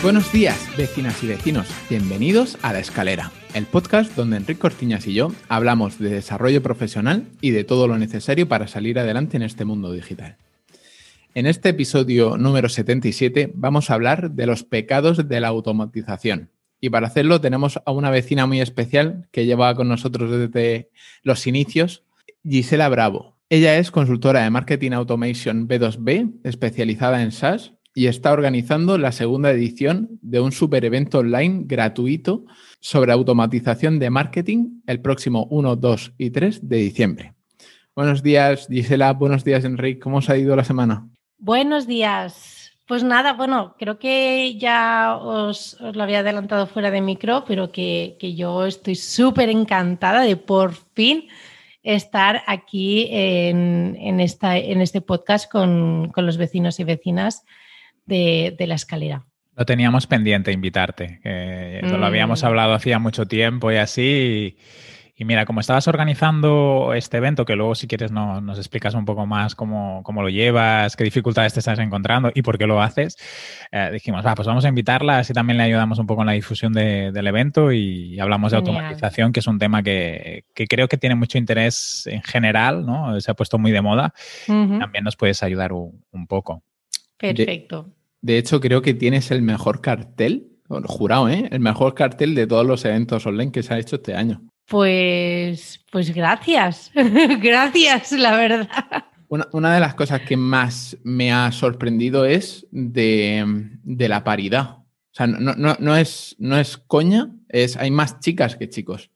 Buenos días, vecinas y vecinos. Bienvenidos a La Escalera, el podcast donde Enrique Cortiñas y yo hablamos de desarrollo profesional y de todo lo necesario para salir adelante en este mundo digital. En este episodio número 77 vamos a hablar de los pecados de la automatización. Y para hacerlo tenemos a una vecina muy especial que lleva con nosotros desde los inicios, Gisela Bravo. Ella es consultora de Marketing Automation B2B, especializada en SaaS y está organizando la segunda edición de un super evento online gratuito sobre automatización de marketing el próximo 1, 2 y 3 de diciembre. Buenos días, Gisela. Buenos días, Enrique. ¿Cómo os ha ido la semana? Buenos días. Pues nada, bueno, creo que ya os, lo había adelantado fuera de micro, pero que, yo estoy súper encantada de por fin estar aquí en, esta, en este podcast con, con los vecinos y vecinas de, la escalera. Lo teníamos pendiente invitarte, lo habíamos mm. hablado hacía mucho tiempo y así. Y, mira, como estabas organizando este evento, que luego si quieres nos explicas un poco más cómo, lo llevas, qué dificultades te estás encontrando y por qué lo haces, eh, dijimos, va, pues vamos a invitarla, así también le ayudamos un poco en la difusión del evento y hablamos de automatización, que es un tema que, creo que tiene mucho interés en general, ¿no? Se ha puesto muy de moda. También nos puedes ayudar un, poco. Perfecto. De hecho, creo que tienes el mejor cartel, jurado, ¿eh? El mejor cartel de todos los eventos online que se ha hecho este año. Pues, pues gracias, gracias, la verdad. Una, de las cosas que más me ha sorprendido es de, la paridad. O sea, no, es, no es coña, es, hay más chicas que chicos.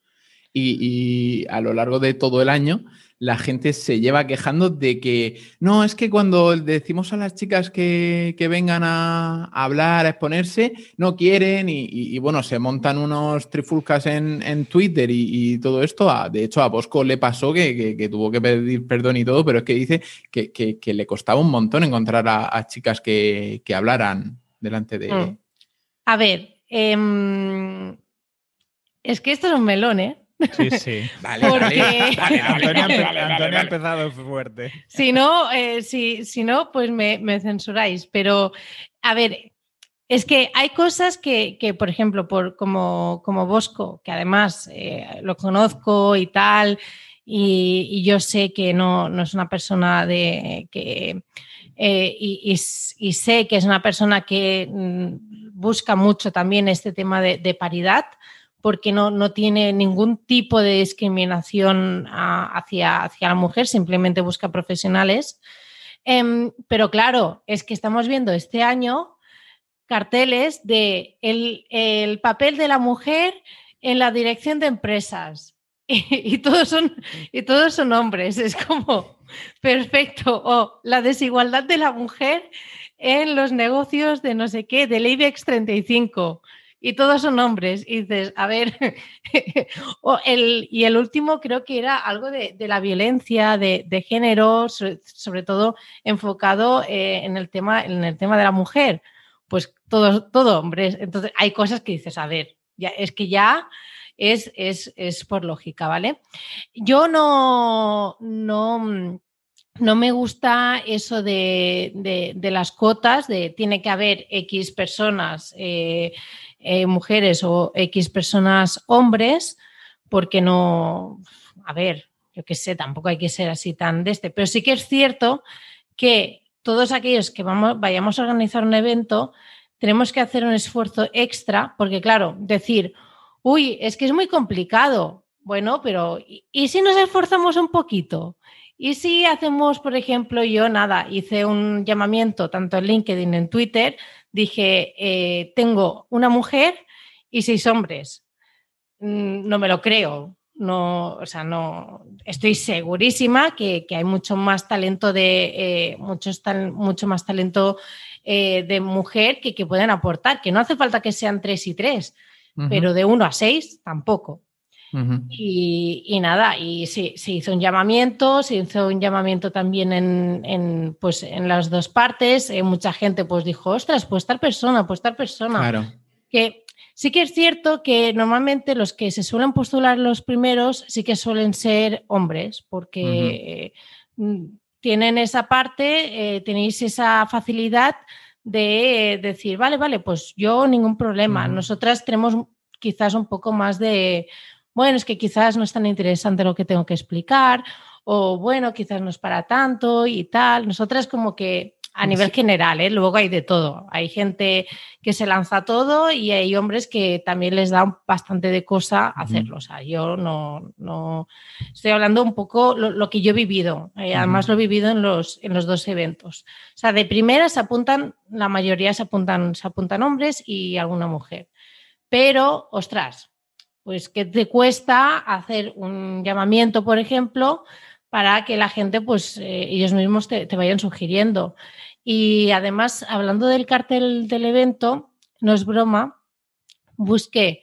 y, a lo largo de todo el año la gente se lleva quejando de que no, es que cuando decimos a las chicas que, vengan a, hablar, a exponerse, no quieren y, bueno, se montan unos trifulcas en, Twitter y, todo esto. de hecho, a Bosco le pasó que, tuvo que pedir perdón y todo, pero es que dice que, le costaba un montón encontrar a, chicas que, hablaran delante de... Mm. A ver, em, es que esto es un melón, ¿eh? Sí, sí. Vale, Antonio, ha empezado fuerte. Si no, eh, si, no pues me, censuráis. Pero, a ver, es que hay cosas que, por ejemplo, por, como, como Bosco, que además eh, lo conozco y tal, y, yo sé que no, es una persona de que. Eh, y, sé que es una persona que mm, busca mucho también este tema de paridad porque no, no tiene ningún tipo de discriminación ah, hacia, hacia la mujer, simplemente busca profesionales. Em, pero claro, es que estamos viendo este año carteles de el, papel de la mujer en la dirección de empresas. Y, todos son, y todos son hombres. Es como perfecto. O la desigualdad de la mujer en los negocios de no sé qué, del IBEX 35 y todos son hombres. Y dices, a ver, el, y el último creo que era algo de, la violencia de, género, sobre, todo enfocado eh, en, el tema, en el tema de la mujer. Pues todo, todo hombres. Entonces hay cosas que dices, a ver, es que ya es, es, por lógica, ¿vale? Yo no, no, no me gusta eso de, las cuotas, de tiene que haber X personas. Eh, eh, mujeres o X personas hombres, porque no, a ver, yo qué sé, tampoco hay que ser así tan de este, pero sí que es cierto que todos aquellos que vamos, vayamos a organizar un evento, tenemos que hacer un esfuerzo extra, porque claro, decir, uy, es que es muy complicado. Bueno, pero ¿y si nos esforzamos un poquito? ¿Y si hacemos, por ejemplo, yo nada, hice un llamamiento tanto en LinkedIn, en Twitter, dije, eh, tengo una mujer y seis hombres. Mm, no me lo creo. No, o sea, no estoy segurísima que, hay mucho más talento de eh, mucho más talento eh, de mujer que, pueden aportar, que no hace falta que sean tres y tres, pero de uno a seis tampoco. Y, nada, y se hizo un llamamiento, se hizo un llamamiento también en, pues, en las dos partes. Eh, mucha gente pues dijo, ostras, pues tal persona, pues tal persona. Claro. Que sí que es cierto que normalmente los que se suelen postular los primeros sí que suelen ser hombres, porque mm, tienen esa parte, eh, tenéis esa facilidad de decir, vale, vale, pues yo ningún problema. Nosotras tenemos quizás un poco más de bueno, es que quizás no es tan interesante lo que tengo que explicar, o bueno, quizás no es para tanto y tal. Nosotras como que a nivel general, ¿eh? luego hay de todo. Hay gente que se lanza todo y hay hombres que también les da bastante de cosa hacerlo. O sea, yo no, no estoy hablando un poco lo, que yo he vivido. Eh, además lo he vivido en los, en los dos eventos. O sea, de primera se apuntan, la mayoría se apuntan, se apuntan hombres y alguna mujer. Pero, ostras, pues ¿qué te cuesta hacer un llamamiento, por ejemplo, para que la gente, pues eh, ellos mismos te, vayan sugiriendo? Y además, hablando del cartel del evento, no es broma, busqué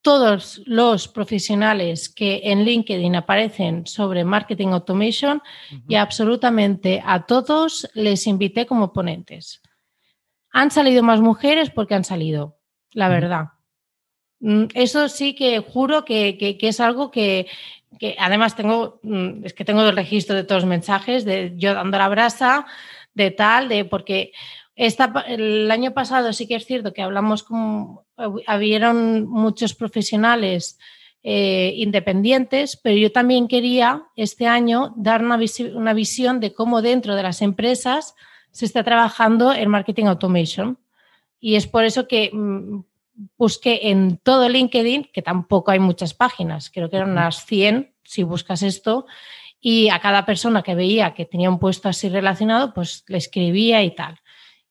todos los profesionales que en LinkedIn aparecen sobre marketing automation y absolutamente a todos les invité como ponentes. Han salido más mujeres porque han salido, la verdad. Mm, eso sí que juro que, es algo que, además tengo, mm, es que tengo el registro de todos los mensajes, de yo dando la brasa, de tal, de porque esta, el año pasado sí que es cierto que hablamos con, habieron muchos profesionales eh, independientes, pero yo también quería este año dar una, una visión de cómo dentro de las empresas se está trabajando el marketing automation. Y es por eso que mm, busqué en todo LinkedIn, que tampoco hay muchas páginas, creo que eran unas 100 si buscas esto, y a cada persona que veía que tenía un puesto así relacionado, pues le escribía y tal.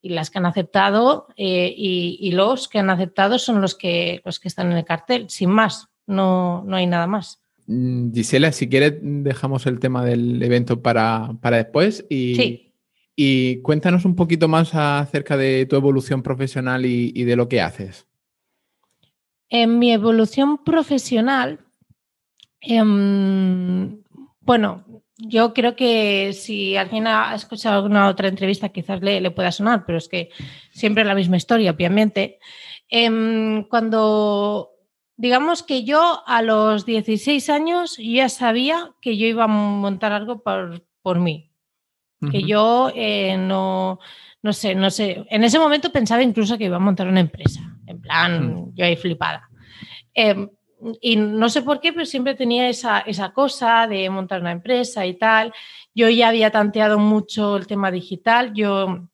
Y las que han aceptado eh, y, los que han aceptado son los que, los que están en el cartel, sin más, no, no hay nada más. Mm, Gisela, si quieres, dejamos el tema del evento para, después y, y cuéntanos un poquito más acerca de tu evolución profesional y de lo que haces. En mi evolución profesional, em, bueno, yo creo que si alguien ha escuchado alguna otra entrevista, quizás le, pueda sonar, pero es que siempre es la misma historia, obviamente. Em, cuando, digamos que yo a los 16 años ya sabía que yo iba a montar algo por, por mí, que yo eh, no, no sé, no sé, en ese momento pensaba incluso que iba a montar una empresa. En plan, mm. yo ahí flipada. Em, y no sé por qué, pero siempre tenía esa, cosa de montar una empresa y tal. Yo ya había tanteado mucho el tema digital. Yo,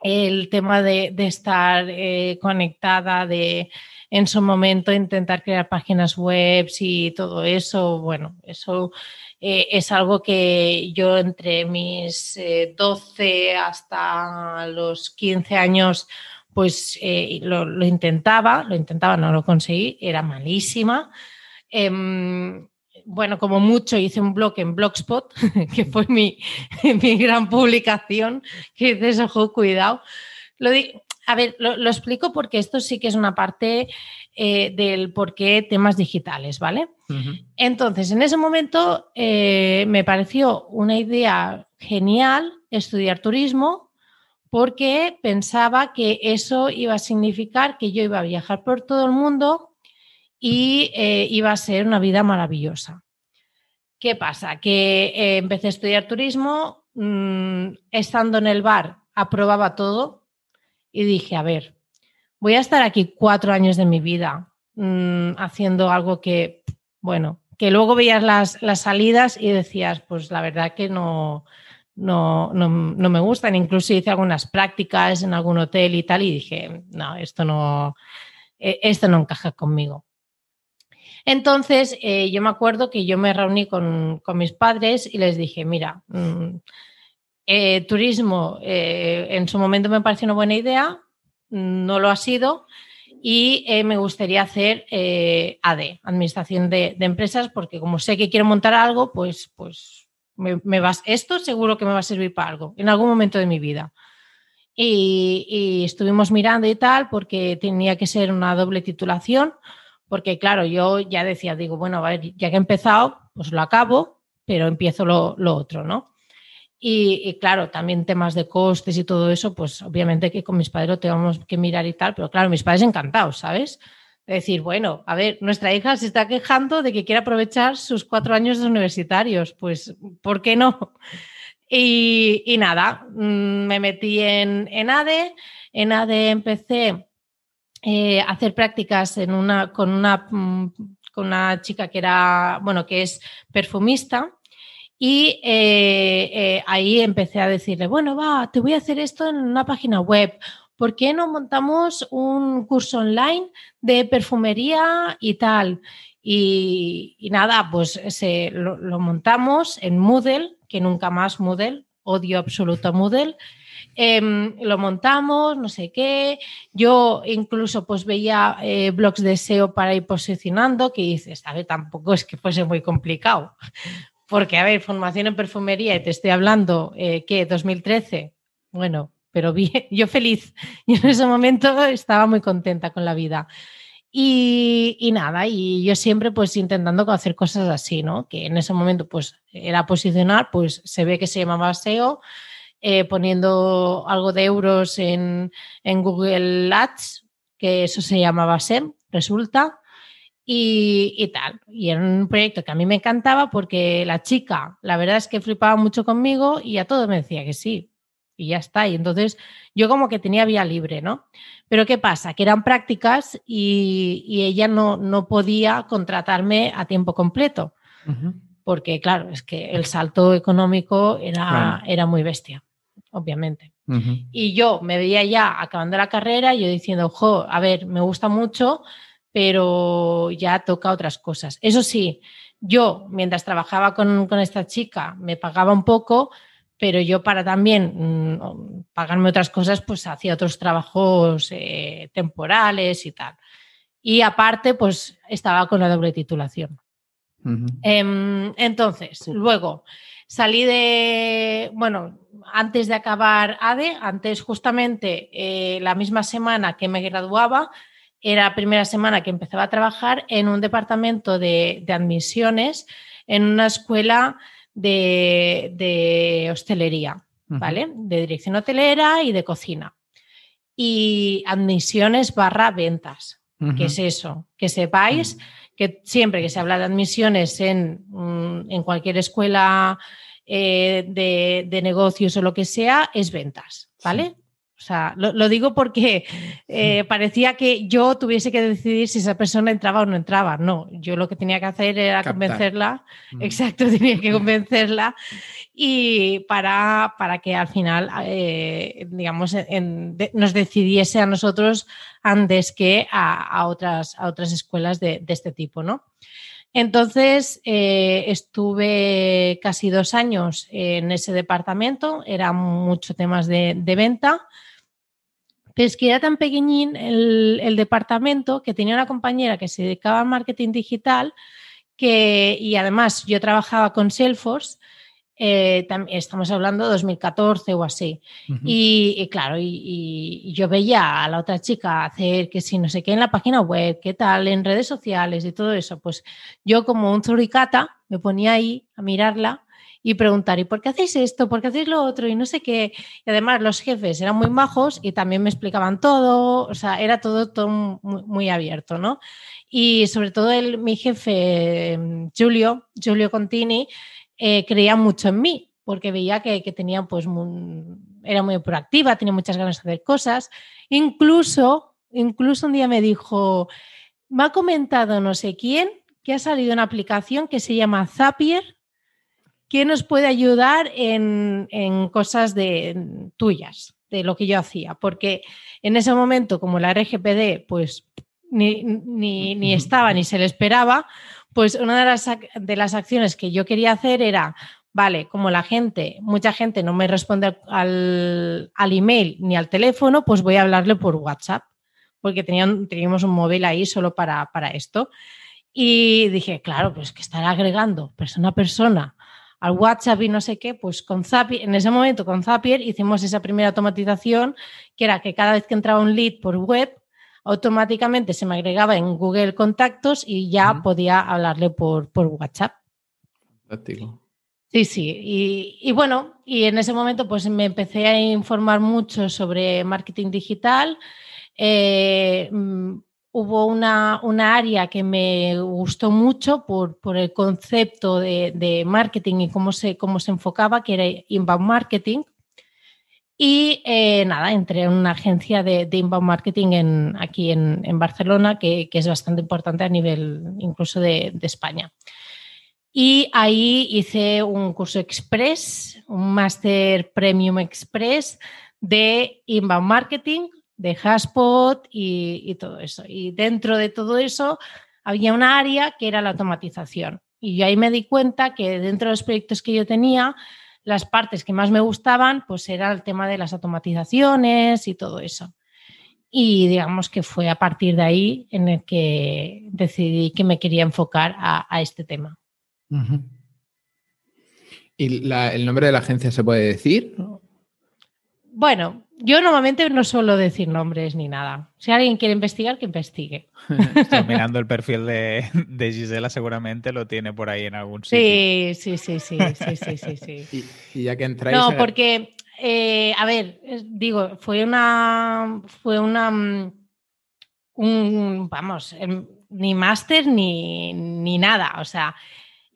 el tema de, estar eh, conectada, de en su momento intentar crear páginas web y todo eso, bueno, eso eh, es algo que yo entre mis 12 eh, hasta los 15 años pues eh, lo, intentaba, lo intentaba, no lo conseguí, era malísima. Em, bueno, como mucho hice un blog en Blogspot, que fue mi, mi gran publicación, que dices, ojo, cuidado. Lo a ver, lo, explico porque esto sí que es una parte eh, del por qué temas digitales, ¿vale? Entonces, en ese momento eh, me pareció una idea genial estudiar turismo porque pensaba que eso iba a significar que yo iba a viajar por todo el mundo y eh, iba a ser una vida maravillosa. ¿Qué pasa? Que empecé a estudiar turismo, mm, estando en el bar, aprobaba todo y dije, a ver, voy a estar aquí cuatro años de mi vida mm, haciendo algo que, bueno, que luego veías las, las salidas y decías, pues la verdad que no, no, no, no, me gustan. Incluso hice algunas prácticas en algún hotel y tal y dije, no, esto no, e, esto no encaja conmigo. Entonces, eh, yo me acuerdo que yo me reuní con, mis padres y les dije, mira, mm, eh, turismo eh, en su momento me pareció una buena idea, no lo ha sido y me gustaría hacer AD, Administración de, Empresas, porque como sé que quiero montar algo, pues, pues me, vas, esto seguro que me va a servir para algo en algún momento de mi vida. Y, estuvimos mirando y tal porque tenía que ser una doble titulación Porque claro, yo ya decía, digo, bueno, a ver, ya que he empezado, pues lo acabo, pero empiezo lo, otro, ¿no? Y, claro, también temas de costes y todo eso, pues obviamente que con mis padres lo tenemos que mirar y tal, pero claro, mis padres encantados, ¿sabes? De decir, bueno, a ver, nuestra hija se está quejando de que quiere aprovechar sus cuatro años de universitarios, pues, ¿por qué no? Y, nada, mm, me metí en, ADE, en ADE empecé eh, hacer prácticas en una, con, una, mm, con una chica que era, bueno, que es perfumista. Y eh, eh, ahí empecé a decirle, bueno, va, te voy a hacer esto en una página web. ¿Por qué no montamos un curso online de perfumería y tal? Y, nada, pues se, lo, montamos en Moodle, que nunca más Moodle, odio absoluto Moodle. Em, lo montamos, no sé qué. Yo incluso pues veía eh, blogs de SEO para ir posicionando, que dices, a ver, tampoco es que fuese muy complicado. Porque, a ver, formación en perfumería, y te estoy hablando, eh, ¿qué? 2013. Bueno, pero bien, yo feliz. Y en ese momento estaba muy contenta con la vida. Y, nada, y yo siempre pues intentando hacer cosas así, ¿no? Que en ese momento pues era posicionar, pues se ve que se llamaba SEO, eh, poniendo algo de euros en, Google Ads, que eso se llamaba SEM, resulta, y, tal. Y era un proyecto que a mí me encantaba porque la chica, la verdad es que flipaba mucho conmigo y a todo me decía que sí. Y ya está. Y entonces yo como que tenía vía libre, ¿no? Pero ¿qué pasa? Que eran prácticas y, ella no, no, podía contratarme a tiempo completo. Porque, claro, es que el salto económico era, era muy bestia obviamente. Y yo me veía ya acabando la carrera y yo diciendo, jo, a ver, me gusta mucho, pero ya toca otras cosas. Eso sí, yo mientras trabajaba con, esta chica me pagaba un poco, pero yo para también mm, pagarme otras cosas, pues hacía otros trabajos eh, temporales y tal. Y aparte, pues estaba con la doble titulación. Em, entonces, luego salí de, bueno, antes de acabar ADE, antes justamente eh, la misma semana que me graduaba, era la primera semana que empezaba a trabajar en un departamento de, admisiones en una escuela de, hostelería, ¿vale? De dirección hotelera y de cocina. Y admisiones barra ventas. ¿Qué es eso? Que sepáis que siempre que se habla de admisiones en, mm, en cualquier escuela eh, de, negocios o lo que sea, es ventas, ¿vale? O sea, lo, digo porque eh, parecía que yo tuviese que decidir si esa persona entraba o no entraba. No, yo lo que tenía que hacer era convencerla. Mm. Exacto, tenía que convencerla. Y para, para que al final, eh, digamos, nos decidiese a nosotros antes que a, otras, a otras escuelas de, de este tipo, ¿no? Entonces eh, estuve casi dos años en ese departamento, eran muchos temas de, venta, pero es que era tan pequeñín el, departamento que tenía una compañera que se dedicaba al marketing digital que, y además yo trabajaba con Salesforce eh, estamos hablando de 2014 o así. y, claro, y, yo veía a la otra chica hacer que si no sé qué en la página web, qué tal, en redes sociales y todo eso. Pues yo como un zuricata me ponía ahí a mirarla y preguntar, ¿y por qué hacéis esto? ¿Por qué hacéis lo otro? Y no sé qué. Y además los jefes eran muy majos y también me explicaban todo, o sea, era todo, muy, abierto, ¿no? Y sobre todo el, mi jefe, Julio, Julio Contini, eh, creía mucho en mí, porque veía que, tenía, pues, era muy proactiva, tenía muchas ganas de hacer cosas. Incluso, incluso un día me dijo, me ha comentado no sé quién que ha salido una aplicación que se llama Zapier, que nos puede ayudar en, cosas de, tuyas, de lo que yo hacía, porque en ese momento, como la RGPD, pues ni, ni estaba ni se le esperaba, pues una de las, de las acciones que yo quería hacer era, vale, como la gente, mucha gente no me responde al, email ni al teléfono, pues voy a hablarle por WhatsApp, porque teníamos un móvil ahí solo para, esto. Y dije, claro, pues que estar agregando persona a persona al WhatsApp y no sé qué, pues con Zapier, en ese momento con Zapier hicimos esa primera automatización, que era que cada vez que entraba un lead por web, automáticamente se me agregaba en Google Contactos y ya podía hablarle por, por WhatsApp. Fantástico. Sí, sí. Y, bueno, y en ese momento pues me empecé a informar mucho sobre marketing digital. Eh, mm, hubo una, área que me gustó mucho por, el concepto de, marketing y cómo se, cómo se enfocaba, que era inbound marketing. Y eh, nada, entré en una agencia de, inbound marketing aquí en, Barcelona, que, es bastante importante a nivel incluso de, de España. Y ahí hice un curso express, un máster premium express de inbound marketing, de Hashpot y, todo eso. Y dentro de todo eso había un área que era la automatización. Y yo ahí me di cuenta que dentro de los proyectos que yo tenía, las partes que más me gustaban, pues era el tema de las automatizaciones y todo eso. Y digamos que fue a partir de ahí en el que decidí que me quería enfocar a este tema. ¿Y el nombre de la agencia se puede decir? Bueno, yo normalmente no suelo decir nombres ni nada. Si alguien quiere investigar, que investigue. Estoy mirando el perfil de, Gisela, seguramente lo tiene por ahí en algún sitio. Sí, sí, sí, sí, sí, sí, sí. y, ya que entráis. No, porque, eh, a ver, digo, fue una. Fue una. Mm, un, vamos, em, ni máster ni, ni nada. O sea,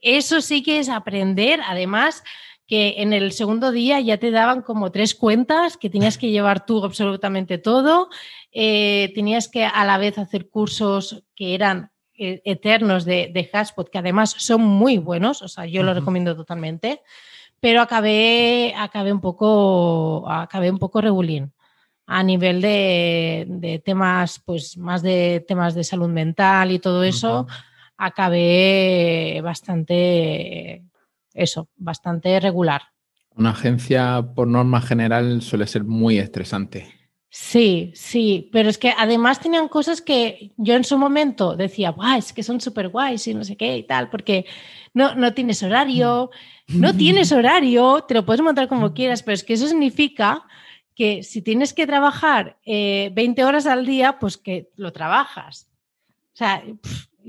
eso sí que es aprender, además que en el segundo día ya te daban como tres cuentas que tenías que llevar tú absolutamente todo, eh, tenías que a la vez hacer cursos que eran eh, eternos de, de Hashpot, que además son muy buenos, o sea, yo lo recomiendo totalmente, pero acabé, acabé un poco, acabé un poco regulín a nivel de, temas, pues más de temas de salud mental y todo eso acabé bastante, eso, bastante regular. Una agencia, por norma general, suele ser muy estresante. Sí, sí, pero es que además tenían cosas que yo en su momento decía, guay, es que son súper guays y no sé qué y tal, porque no, no tienes horario, no tienes horario, te lo puedes montar como quieras, pero es que eso significa que si tienes que trabajar 20 eh, horas al día, pues que lo trabajas. O sea,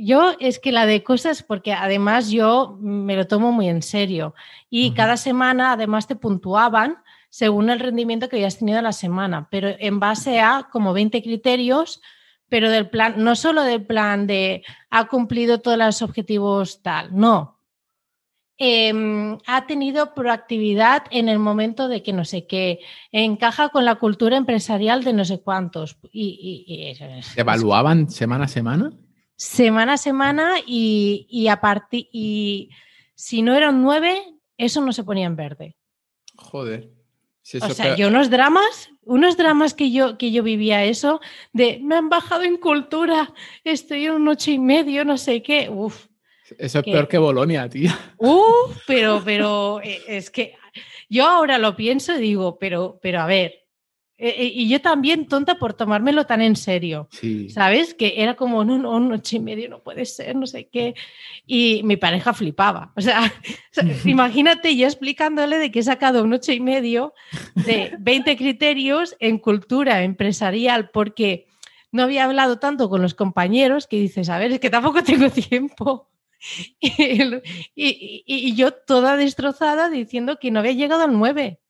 yo es que la de cosas, porque además yo me lo tomo muy en serio y cada semana además te puntuaban según el rendimiento que habías tenido la semana, pero en base a como 20 criterios, pero del plan, no solo del plan de ha cumplido todos los objetivos tal, no. Em, ha tenido proactividad en el momento de que no sé qué, encaja con la cultura empresarial de no sé cuántos. Y, y, ¿Evaluaban semana a semana? Semana a semana y, y, y si no eran nueve, eso no se ponía en verde. Joder. o sea, yo unos dramas, unos dramas que yo, que yo vivía eso, de me han bajado en cultura, estoy en un ocho y medio, no sé qué. Eso es peor que Bolonia, tía. Uf, pero, pero eh, es que yo ahora lo pienso y digo, pero, pero a ver, eh, eh, y yo también tonta por tomármelo tan en serio, ¿sabes? Que era como, no, no, noche y medio no puede ser, no sé qué. Y mi pareja flipaba. O sea, imagínate yo explicándole de que he sacado un ocho y medio de 20 criterios en cultura empresarial porque no había hablado tanto con los compañeros que dices, a ver, es que tampoco tengo tiempo. Y, y yo toda destrozada diciendo que no había llegado al 9.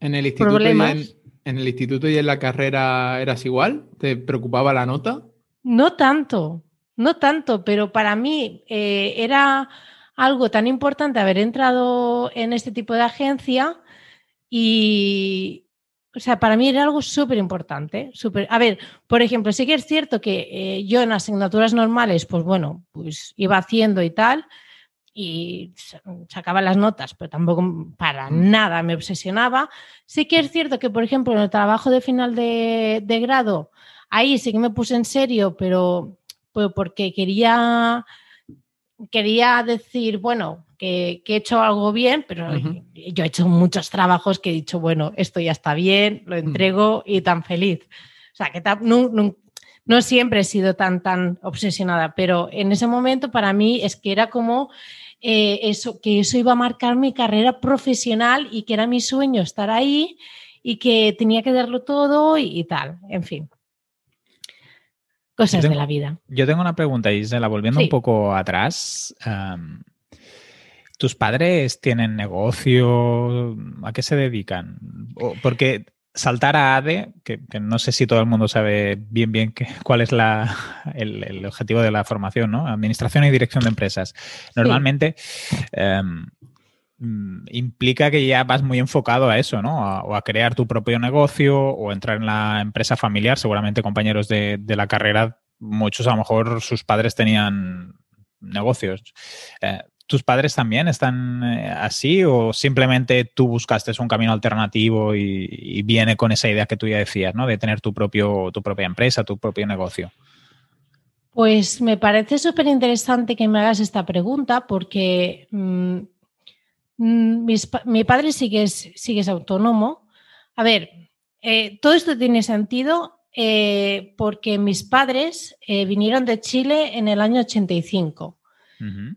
¿En el, instituto y en, el instituto y en la carrera eras igual? ¿Te preocupaba la nota? No tanto, no tanto, pero para mí eh, era algo tan importante haber entrado en este tipo de agencia y, o sea, para mí era algo súper importante. A ver, por ejemplo, sí que es cierto que eh, yo en asignaturas normales, pues bueno, pues iba haciendo y tal, y sacaba las notas, pero tampoco para mm. nada me obsesionaba. Sí que es cierto que, por ejemplo, en el trabajo de final de, grado, ahí sí que me puse en serio, pero pues porque quería, quería decir, bueno, que, he hecho algo bien, pero yo he hecho muchos trabajos que he dicho, bueno, esto ya está bien, lo mm. entrego y tan feliz. O sea, que no, no siempre he sido tan, tan obsesionada, pero en ese momento para mí es que era como eh, eso, que eso iba a marcar mi carrera profesional y que era mi sueño estar ahí y que tenía que darlo todo y, tal, en fin. Cosas de la vida. Yo tengo una pregunta, Isela, volviendo un poco atrás. ¿Tus padres tienen negocio? ¿A qué se dedican? Porque saltar a ADE, que, no sé si todo el mundo sabe bien bien cuál es el, objetivo de la formación, ¿no? Administración y dirección de empresas. Normalmente em, implica que ya vas muy enfocado a eso, ¿no? o a crear tu propio negocio o entrar en la empresa familiar. Seguramente compañeros de, de la carrera, muchos a lo mejor sus padres tenían negocios. Eh, ¿Tus padres también están eh, así o simplemente tú buscaste un camino alternativo y, viene con esa idea que tú ya decías, ¿no? De tener tu, propio, tu propia empresa, tu propio negocio. Pues me parece súper interesante que me hagas esta pregunta porque mm, mm, mi padre sigue es, autónomo. A ver, eh, todo esto tiene sentido eh, porque mis padres vinieron de Chile en el año 85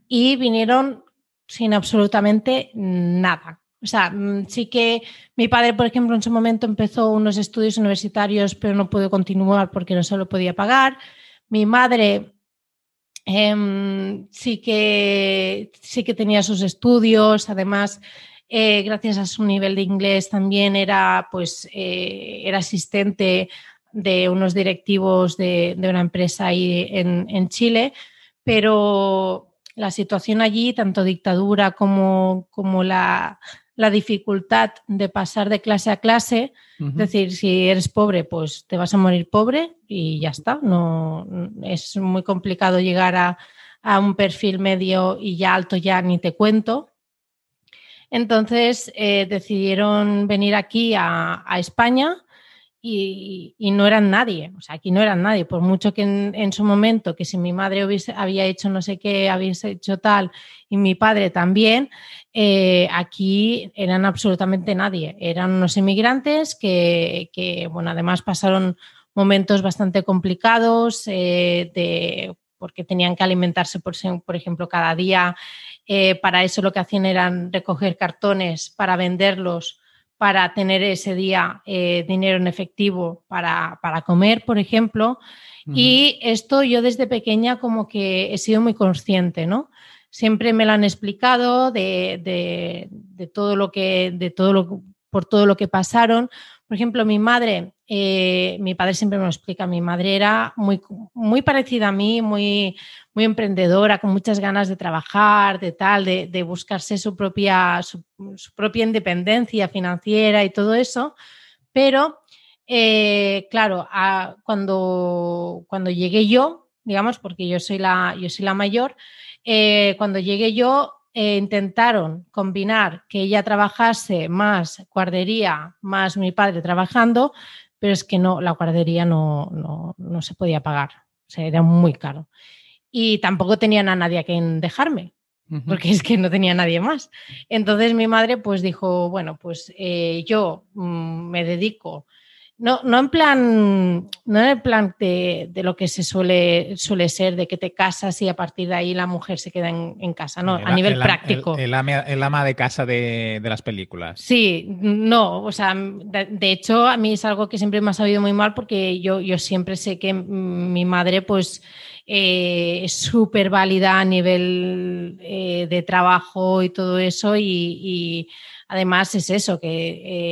y vinieron sin absolutamente nada. O sea, mm, sí que mi padre, por ejemplo, en su momento empezó unos estudios universitarios, pero no pudo continuar porque no se lo podía pagar. Mi madre em, sí, que, sí que tenía sus estudios, además, eh, gracias a su nivel de inglés, también era, pues, eh, era asistente de unos directivos de, una empresa ahí en, en Chile, pero la situación allí, tanto dictadura como, como la, dificultad de pasar de clase a clase, es decir, si eres pobre, pues te vas a morir pobre y ya está. No, es muy complicado llegar a, un perfil medio y ya alto ya ni te cuento. Entonces eh, decidieron venir aquí a, a España y, no eran nadie, o sea, aquí no eran nadie, por mucho que en, su momento, que si mi madre hubiese, había hecho no sé qué, hubiese hecho tal, y mi padre también, eh, aquí eran absolutamente nadie, eran unos inmigrantes que, bueno, además pasaron momentos bastante complicados, eh, de, porque tenían que alimentarse, por, por ejemplo, cada día, eh, para eso lo que hacían eran recoger cartones para venderlos para tener ese día eh, dinero en efectivo para, comer, por ejemplo. Y esto yo desde pequeña como que he sido muy consciente, ¿no? Siempre me lo han explicado de, todo lo que, de todo lo, por todo lo que pasaron. Por ejemplo, mi madre, eh, mi padre siempre me lo explica, mi madre era muy, muy parecida a mí, muy, muy emprendedora, con muchas ganas de trabajar, de tal, de, buscarse su propia, su, propia independencia financiera y todo eso. Pero, eh, claro, cuando, cuando llegué yo, digamos, porque yo soy la, yo soy la mayor, eh, cuando llegué yo, eh, intentaron combinar que ella trabajase más guardería, más mi padre trabajando, pero es que no, la guardería no, no, se podía pagar, o sea, era muy caro. Y tampoco tenían a nadie a quien dejarme, porque es que no tenía nadie más. Entonces mi madre pues dijo, bueno, pues eh, yo mm, me dedico no, no en plan, no en el plan de, lo que se suele, suele ser, de que te casas y a partir de ahí la mujer se queda en, casa, no, a nivel práctico. El, ama, de casa de, las películas. Sí, no, o sea, de, hecho a mí es algo que siempre me ha sabido muy mal porque yo, yo siempre sé que mi madre pues eh, es súper válida a nivel eh, de trabajo y todo eso y Además es eso, que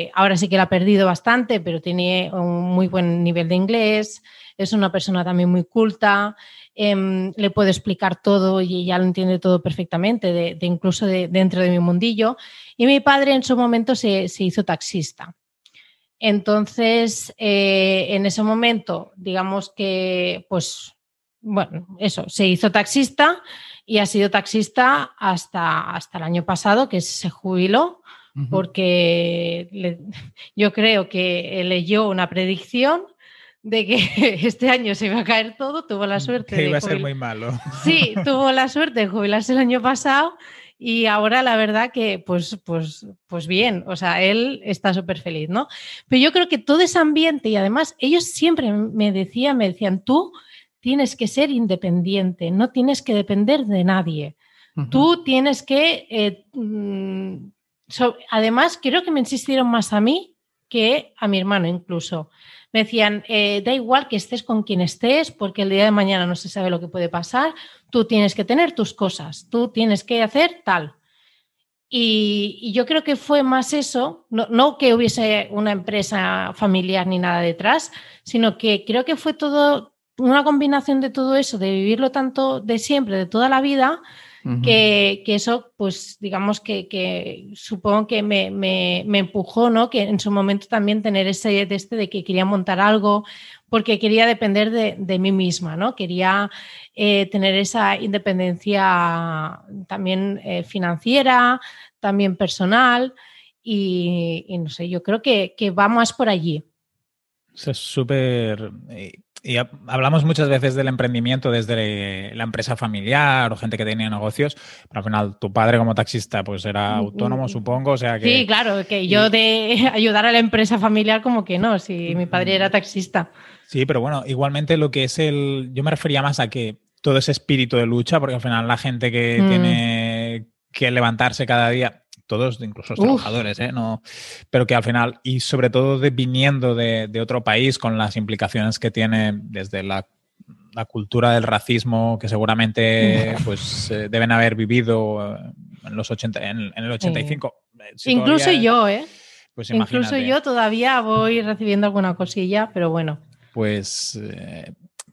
eh, ahora sí que la ha perdido bastante, pero tiene un muy buen nivel de inglés, es una persona también muy culta, em, le puedo explicar todo y ella lo entiende todo perfectamente, incluso de, dentro de mi mundillo. Y mi padre en su momento se, hizo taxista. Entonces, eh, en ese momento, digamos que, pues, bueno, eso, se hizo taxista y ha sido taxista hasta, hasta el año pasado, que se jubiló porque yo creo que leyó una predicción de que este año se iba a caer todo, tuvo la suerte que iba a ser muy malo. Sí, tuvo la suerte de jubilarse el año pasado y ahora la verdad que pues, pues, pues bien, o sea, él está súper feliz, ¿no? Pero yo creo que todo ese ambiente y además ellos siempre me decían, me decían, tú tienes que ser independiente, no tienes que depender de nadie. Tú tienes que eh, mm, además, creo que me insistieron más a mí que a mi hermano incluso. Me decían, eh, da igual que estés con quien estés, porque el día de mañana no se sabe lo que puede pasar, tú tienes que tener tus cosas, tú tienes que hacer tal. Y, yo creo que fue más eso, no, no, que hubiese una empresa familiar ni nada detrás, sino que creo que fue todo una combinación de todo eso, de vivirlo tanto de siempre, de toda la vida, que, eso, pues digamos que, supongo que me, empujó, ¿no? Que en su momento también tener ese de este de que quería montar algo, porque quería depender de, mí misma, ¿no? Quería eh, tener esa independencia también eh, financiera, también personal, y, no sé, yo creo que, que va más por allí. es súper eh, y hablamos muchas veces del emprendimiento desde la empresa familiar o gente que tenía negocios, pero al final tu padre como taxista pues era mm, autónomo, mm. supongo, o sea que... Sí, claro, que yo de ayudar a la empresa familiar como que no, si mi padre era taxista. Sí, pero bueno, igualmente lo que es el... Yo me refería más a que todo ese espíritu de lucha, porque al final la gente que mm. tiene que levantarse cada día, todos, incluso los trabajadores, ¿eh? No, pero que al final, y sobre todo de, viniendo de, otro país con las implicaciones que tiene desde la, cultura del racismo que seguramente pues eh, deben haber vivido eh, en los 80, en, el 85. incluso yo, ¿eh? Pues incluso yo todavía voy recibiendo alguna cosilla, pero bueno. Pues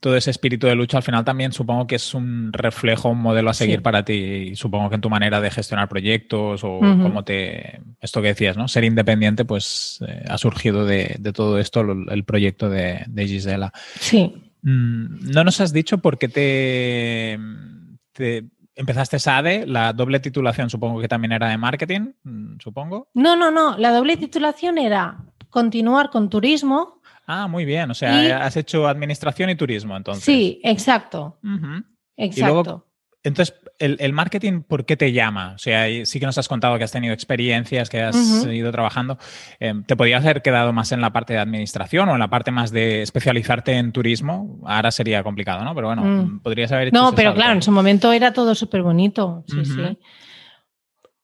todo ese espíritu de lucha al final también supongo que es un reflejo, un modelo a seguir para ti. Y supongo que en tu manera de gestionar proyectos o cómo te. Esto que decías, ¿no? Ser independiente, pues eh, ha surgido de, todo esto el proyecto de, Gisela. Sí. Mm, no nos has dicho por qué te, te empezaste SADE, la doble titulación supongo que también era de marketing, mm, supongo. No, no, no. La doble titulación era continuar con turismo Ah, muy bien. O sea, has hecho administración y turismo, entonces. Sí, exacto. Exacto. entonces, el, marketing, ¿por qué te llama? O sea, sí que nos has contado que has tenido experiencias, que has ido trabajando. Em, ¿Te podías haber quedado más en la parte de administración o en la parte más de especializarte en turismo? Ahora sería complicado, ¿no? Pero bueno, mm. podrías haber hecho. No, pero claro, en su momento era todo súper bonito. Sí, sí.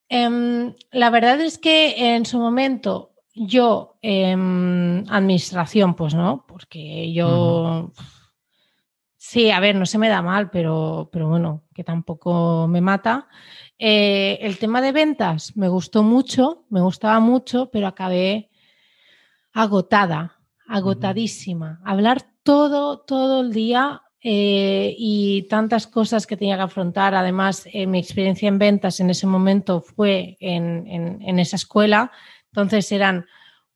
Em, la verdad es que en su momento yo, em, administración, pues no, porque yo, sí, a ver, no se me da mal, pero, pero bueno, que tampoco me mata. Eh, el tema de ventas me gustó mucho, me gustaba mucho, pero acabé agotada, agotadísima. Hablar todo, todo el día eh, y tantas cosas que tenía que afrontar. Además, eh, mi experiencia en ventas en ese momento fue en esa escuela entonces eran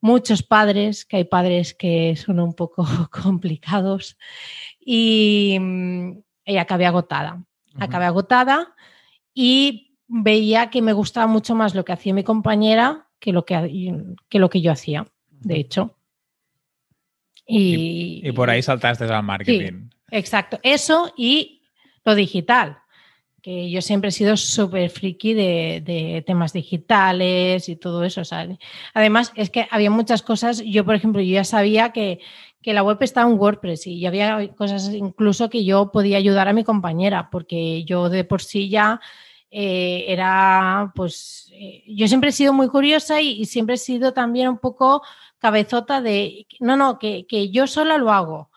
muchos padres, que hay padres que son un poco complicados, y, mm, acabé agotada. Acabé agotada y veía que me gustaba mucho más lo que hacía mi compañera que lo que, que, lo que yo hacía, de hecho. Y, por ahí saltaste al marketing. exacto, eso y lo digital que yo siempre he sido súper friki de, temas digitales y todo eso. además, es que había muchas cosas, yo por ejemplo, yo ya sabía que, la web estaba en WordPress y había cosas incluso que yo podía ayudar a mi compañera, porque yo de por sí ya eh, era, pues, eh, yo siempre he sido muy curiosa y, siempre he sido también un poco cabezota de, no, no, que, que yo sola lo hago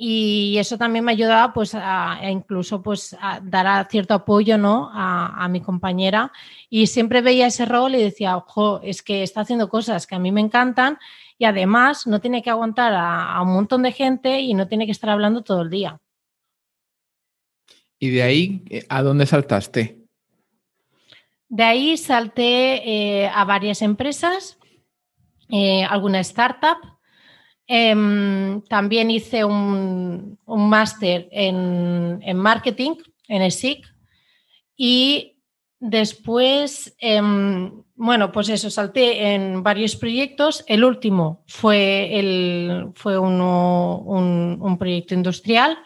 y eso también me ayudaba pues a, incluso pues a dar cierto apoyo ¿no? A, mi compañera y siempre veía ese rol y decía, ojo, es que está haciendo cosas que a mí me encantan y además no tiene que aguantar a, un montón de gente y no tiene que estar hablando todo el día. ¿Y de ahí eh, a dónde saltaste? De ahí salté eh, a varias empresas, eh, alguna startup Em, también hice un, máster en, marketing en el SIC y después, em, bueno, pues eso, salté en varios proyectos. El último fue, el, fue uno, un, proyecto industrial.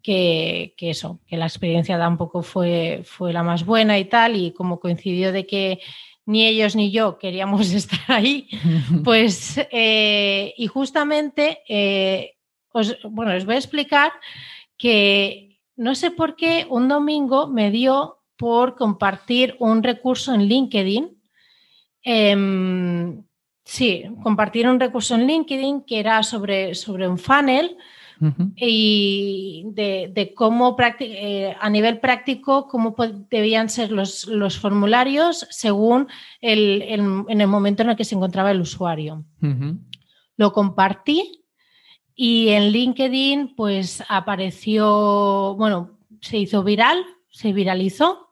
Que, que, eso, que la experiencia tampoco fue, fue la más buena y tal, y como coincidió de que ni ellos ni yo queríamos estar ahí, pues, eh, y justamente, eh, os, bueno, os voy a explicar que no sé por qué un domingo me dio por compartir un recurso en LinkedIn em, Sí, compartir un recurso en LinkedIn que era sobre, sobre un funnel y de, cómo eh, a nivel práctico cómo debían ser los, los formularios según el, en el momento en el que se encontraba el usuario. Lo compartí y en LinkedIn pues apareció, bueno, se hizo viral, se viralizó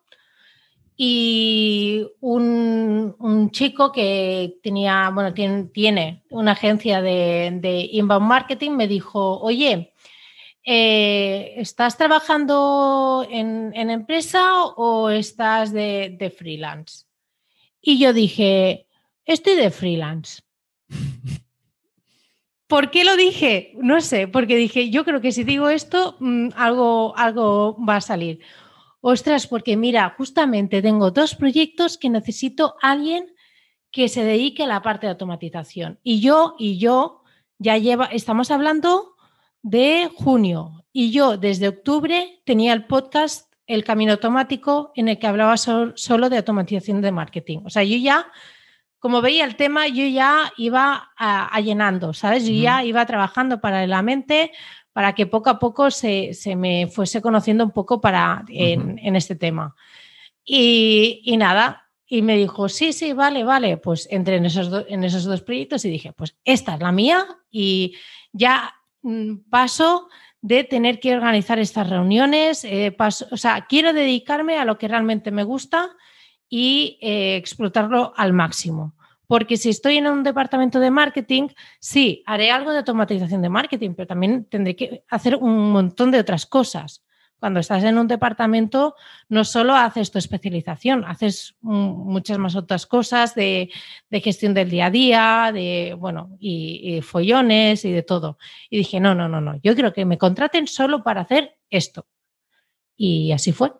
y un, chico que tenía, bueno, tiene, tiene una agencia de, inbound marketing me dijo, oye, eh, ¿estás trabajando en, empresa o estás de, de, freelance? Y yo dije, estoy de freelance. ¿Por qué lo dije? No sé, porque dije, yo creo que si digo esto, mm, algo, algo va a salir. Ostras, porque mira, justamente tengo dos proyectos que necesito alguien que se dedique a la parte de automatización. Y yo, y yo, ya lleva, estamos hablando de junio. Y yo desde octubre tenía el podcast El Camino Automático en el que hablaba solo de automatización de marketing. O sea, yo ya, como veía el tema, yo ya iba a, llenando, ¿sabes? Yo ya iba trabajando paralelamente para que poco a poco se, me fuese conociendo un poco para, en, este tema. Y, nada, y me dijo, sí, sí, vale, vale, pues entré en esos, en esos dos proyectos y dije, pues esta es la mía y ya mm, paso de tener que organizar estas reuniones, eh, paso, o sea, quiero dedicarme a lo que realmente me gusta y eh, explotarlo al máximo. Porque si estoy en un departamento de marketing, sí, haré algo de automatización de marketing, pero también tendré que hacer un montón de otras cosas. Cuando estás en un departamento, no solo haces tu especialización, haces muchas más otras cosas de, gestión del día a día, de, bueno, y, y, follones y de todo. Y dije, no, no, no, no, yo creo que me contraten solo para hacer esto. Y así fue.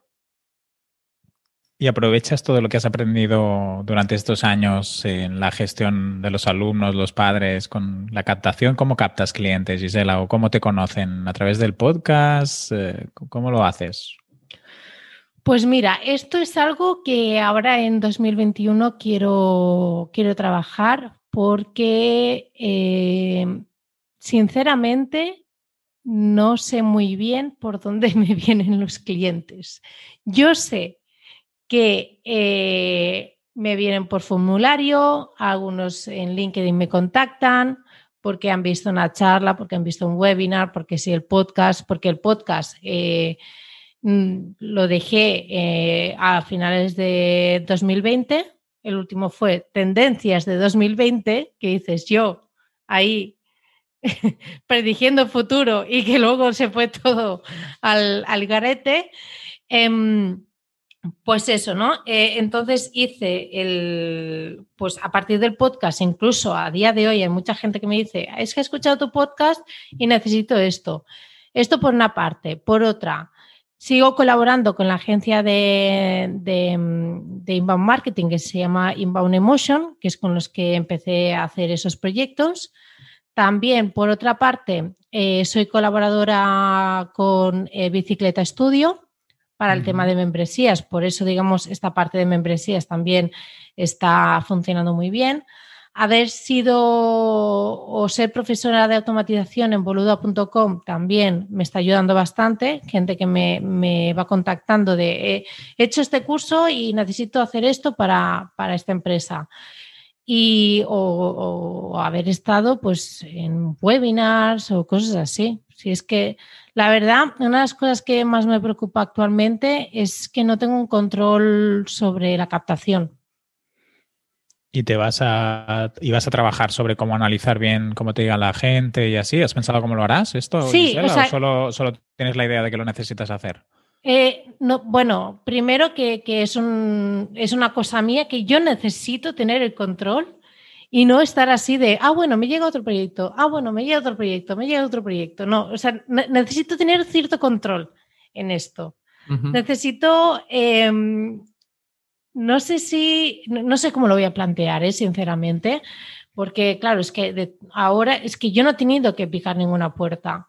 ¿Y aprovechas todo lo que has aprendido durante estos años en la gestión de los alumnos, los padres, con la captación? ¿Cómo captas clientes, Gisela? ¿O cómo te conocen? ¿A través del podcast? Eh, ¿Cómo lo haces? Pues mira, esto es algo que ahora en 2021 quiero, quiero trabajar porque eh, sinceramente no sé muy bien por dónde me vienen los clientes. Yo sé que eh, me vienen por formulario, algunos en LinkedIn me contactan porque han visto una charla, porque han visto un webinar, porque sí el podcast, porque el podcast eh, mm, lo dejé eh, a finales de 2020, el último fue Tendencias de 2020, que dices yo ahí predigiendo futuro y que luego se fue todo al, al garete. Em, pues eso, ¿no? Eh, entonces hice el, pues a partir del podcast, incluso a día de hoy hay mucha gente que me dice, es que he escuchado tu podcast y necesito esto. Esto por una parte. Por otra, sigo colaborando con la agencia de, Inbound Marketing que se llama Inbound Emotion, que es con los que empecé a hacer esos proyectos. También, por otra parte, eh, soy colaboradora con eh, Bicicleta Studio, para el tema de membresías. Por eso, digamos, esta parte de membresías también está funcionando muy bien. Haber sido o ser profesora de automatización en boluda.com también me está ayudando bastante. Gente que me, va contactando de he hecho este curso y necesito hacer esto para, esta empresa. Y o, haber estado pues en webinars o cosas así. Si es que la verdad, una de las cosas que más me preocupa actualmente es que no tengo un control sobre la captación. ¿Y te vas a, y vas a trabajar sobre cómo analizar bien cómo te diga la gente y así? ¿Has pensado cómo lo harás esto? Sí, o, solo, solo, tienes la idea de que lo necesitas hacer? Eh, no, bueno, primero que, que es, un, es una cosa mía que yo necesito tener el control y no estar así de, ah, bueno, me llega otro proyecto, ah, bueno, me llega otro proyecto, me llega otro proyecto. No, o sea, necesito tener cierto control en esto. Necesito, em, no sé si, no, sé cómo lo voy a plantear, ¿eh? sinceramente, porque claro, es que ahora es que yo no he tenido que picar ninguna puerta.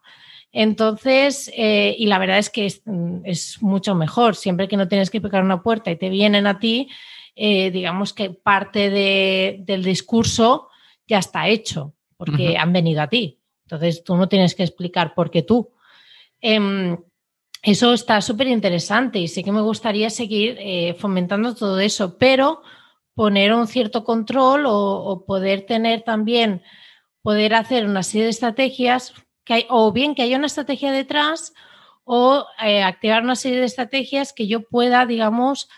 Entonces, eh, y la verdad es que es, es, mucho mejor, siempre que no tienes que picar una puerta y te vienen a ti, eh, digamos que parte del discurso ya está hecho, porque han venido a ti. Entonces tú no tienes que explicar por qué tú. Em, eso está súper interesante y sí que me gustaría seguir eh, fomentando todo eso, pero poner un cierto control o, poder tener también, poder hacer una serie de estrategias, que hay, o bien que haya una estrategia detrás o eh, activar una serie de estrategias que yo pueda, digamos,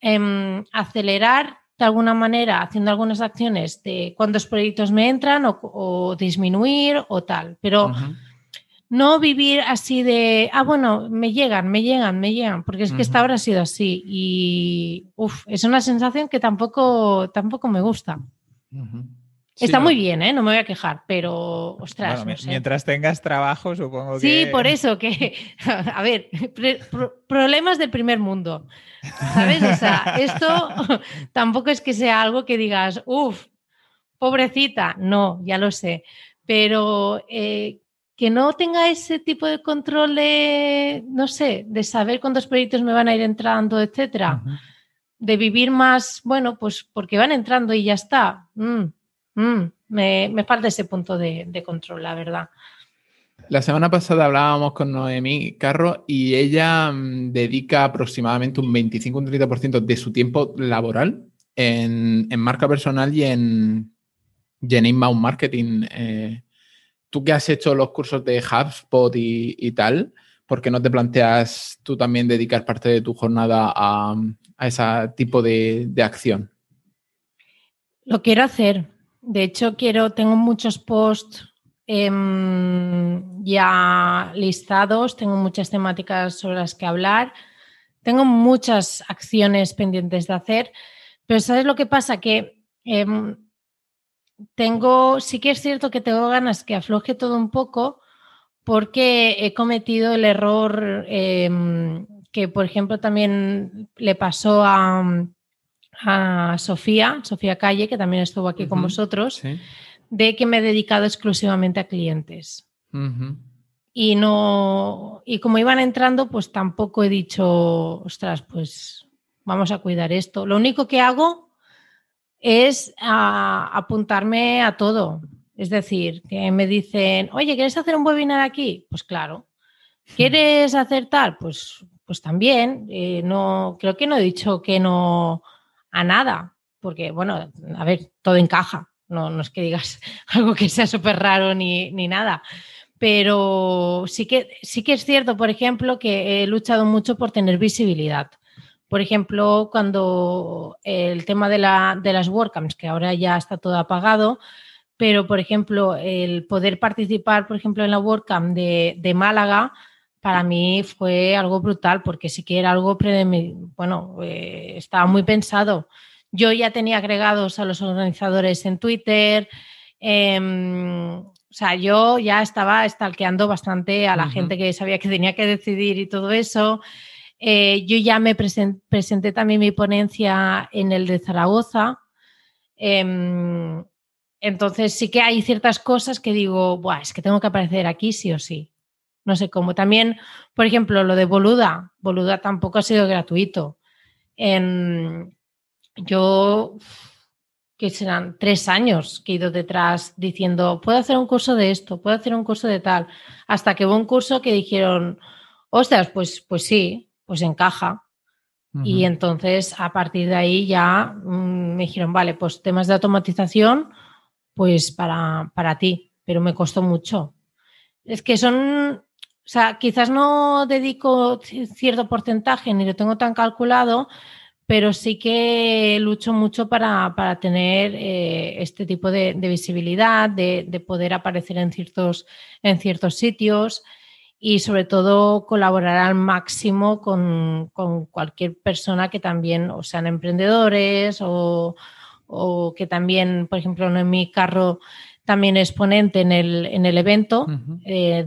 em, acelerar de alguna manera haciendo algunas acciones de cuántos proyectos me entran o, disminuir o tal. Pero no vivir así de, ah, bueno, me llegan, me llegan, me llegan, porque es que esta hora ha sido así y es una sensación que tampoco, tampoco me gusta. Está muy bien, ¿eh? no me voy a quejar, pero ostras. Mientras tengas trabajo, supongo que. Sí, por eso que. A ver, problemas del primer mundo. ¿Sabes? O sea, esto tampoco es que sea algo que digas, uff, pobrecita. No, ya lo sé. Pero eh, que no tenga ese tipo de control de, no sé, de saber cuántos proyectos me van a ir entrando, etcétera, de vivir más, bueno, pues porque van entrando y ya está. Mm, mm, me, falta ese punto de, control, la verdad. La semana pasada hablábamos con Noemí Carro y ella mm, dedica aproximadamente un 25 un 30% de su tiempo laboral en, marca personal y en, y en inbound marketing. Eh, tú que has hecho los cursos de HubSpot y, tal, ¿por qué no te planteas tú también dedicar parte de tu jornada a, ese tipo de, acción? Lo quiero hacer. De hecho, quiero, tengo muchos posts em, ya listados, tengo muchas temáticas sobre las que hablar, tengo muchas acciones pendientes de hacer, pero ¿sabes lo que pasa? Que em, tengo, sí que es cierto que tengo ganas que afloje todo un poco porque he cometido el error em, que, por ejemplo, también le pasó a, Sofía, Sofía Calle, que también estuvo aquí con vosotros, de que me he dedicado exclusivamente a clientes. Y no, y como iban entrando, pues tampoco he dicho, ostras, pues vamos a cuidar esto. Lo único que hago es apuntarme a todo. Es decir, que me dicen, oye, ¿quieres hacer un webinar aquí? Pues claro. ¿Quieres hacer tal? Pues, pues también. Eh, no, creo que no he dicho que no a nada, porque, bueno, a ver, todo encaja. No, no es que digas algo que sea súper raro ni, ni nada. Pero sí que, sí que es cierto, por ejemplo, que he luchado mucho por tener visibilidad. Por ejemplo, cuando el tema de, la, de las WordCamps, que ahora ya está todo apagado, pero por ejemplo, el poder participar, por ejemplo, en la WordCamp de, de Málaga, para mí fue algo brutal, porque sí que era algo, bueno, eh, estaba muy pensado. Yo ya tenía agregados a los organizadores en Twitter, em, o sea, yo ya estaba stalkeando bastante a la gente que sabía que tenía que decidir y todo eso. Eh, yo ya me presenté también mi ponencia en el de Zaragoza. Em, entonces sí que hay ciertas cosas que digo, Buah, es que tengo que aparecer aquí sí o sí. No sé cómo. También, por ejemplo, lo de Boluda. Boluda tampoco ha sido gratuito. yo, que serán tres años que he ido detrás diciendo, puedo hacer un curso de esto, puedo hacer un curso de tal. Hasta que hubo un curso que dijeron, ostras, pues, pues sí, pues encaja. Y entonces a partir de ahí ya mm, me dijeron, vale, pues temas de automatización, pues para, para ti, pero me costó mucho. Es que son, o sea, quizás no dedico cierto porcentaje ni lo tengo tan calculado, pero sí que lucho mucho para, tener eh, este tipo de, visibilidad, de, de, poder aparecer en ciertos, en ciertos sitios y sobre todo colaborar al máximo con, cualquier persona que también o sean emprendedores o, que también, por ejemplo, en mi carro también es ponente en el, en el evento eh,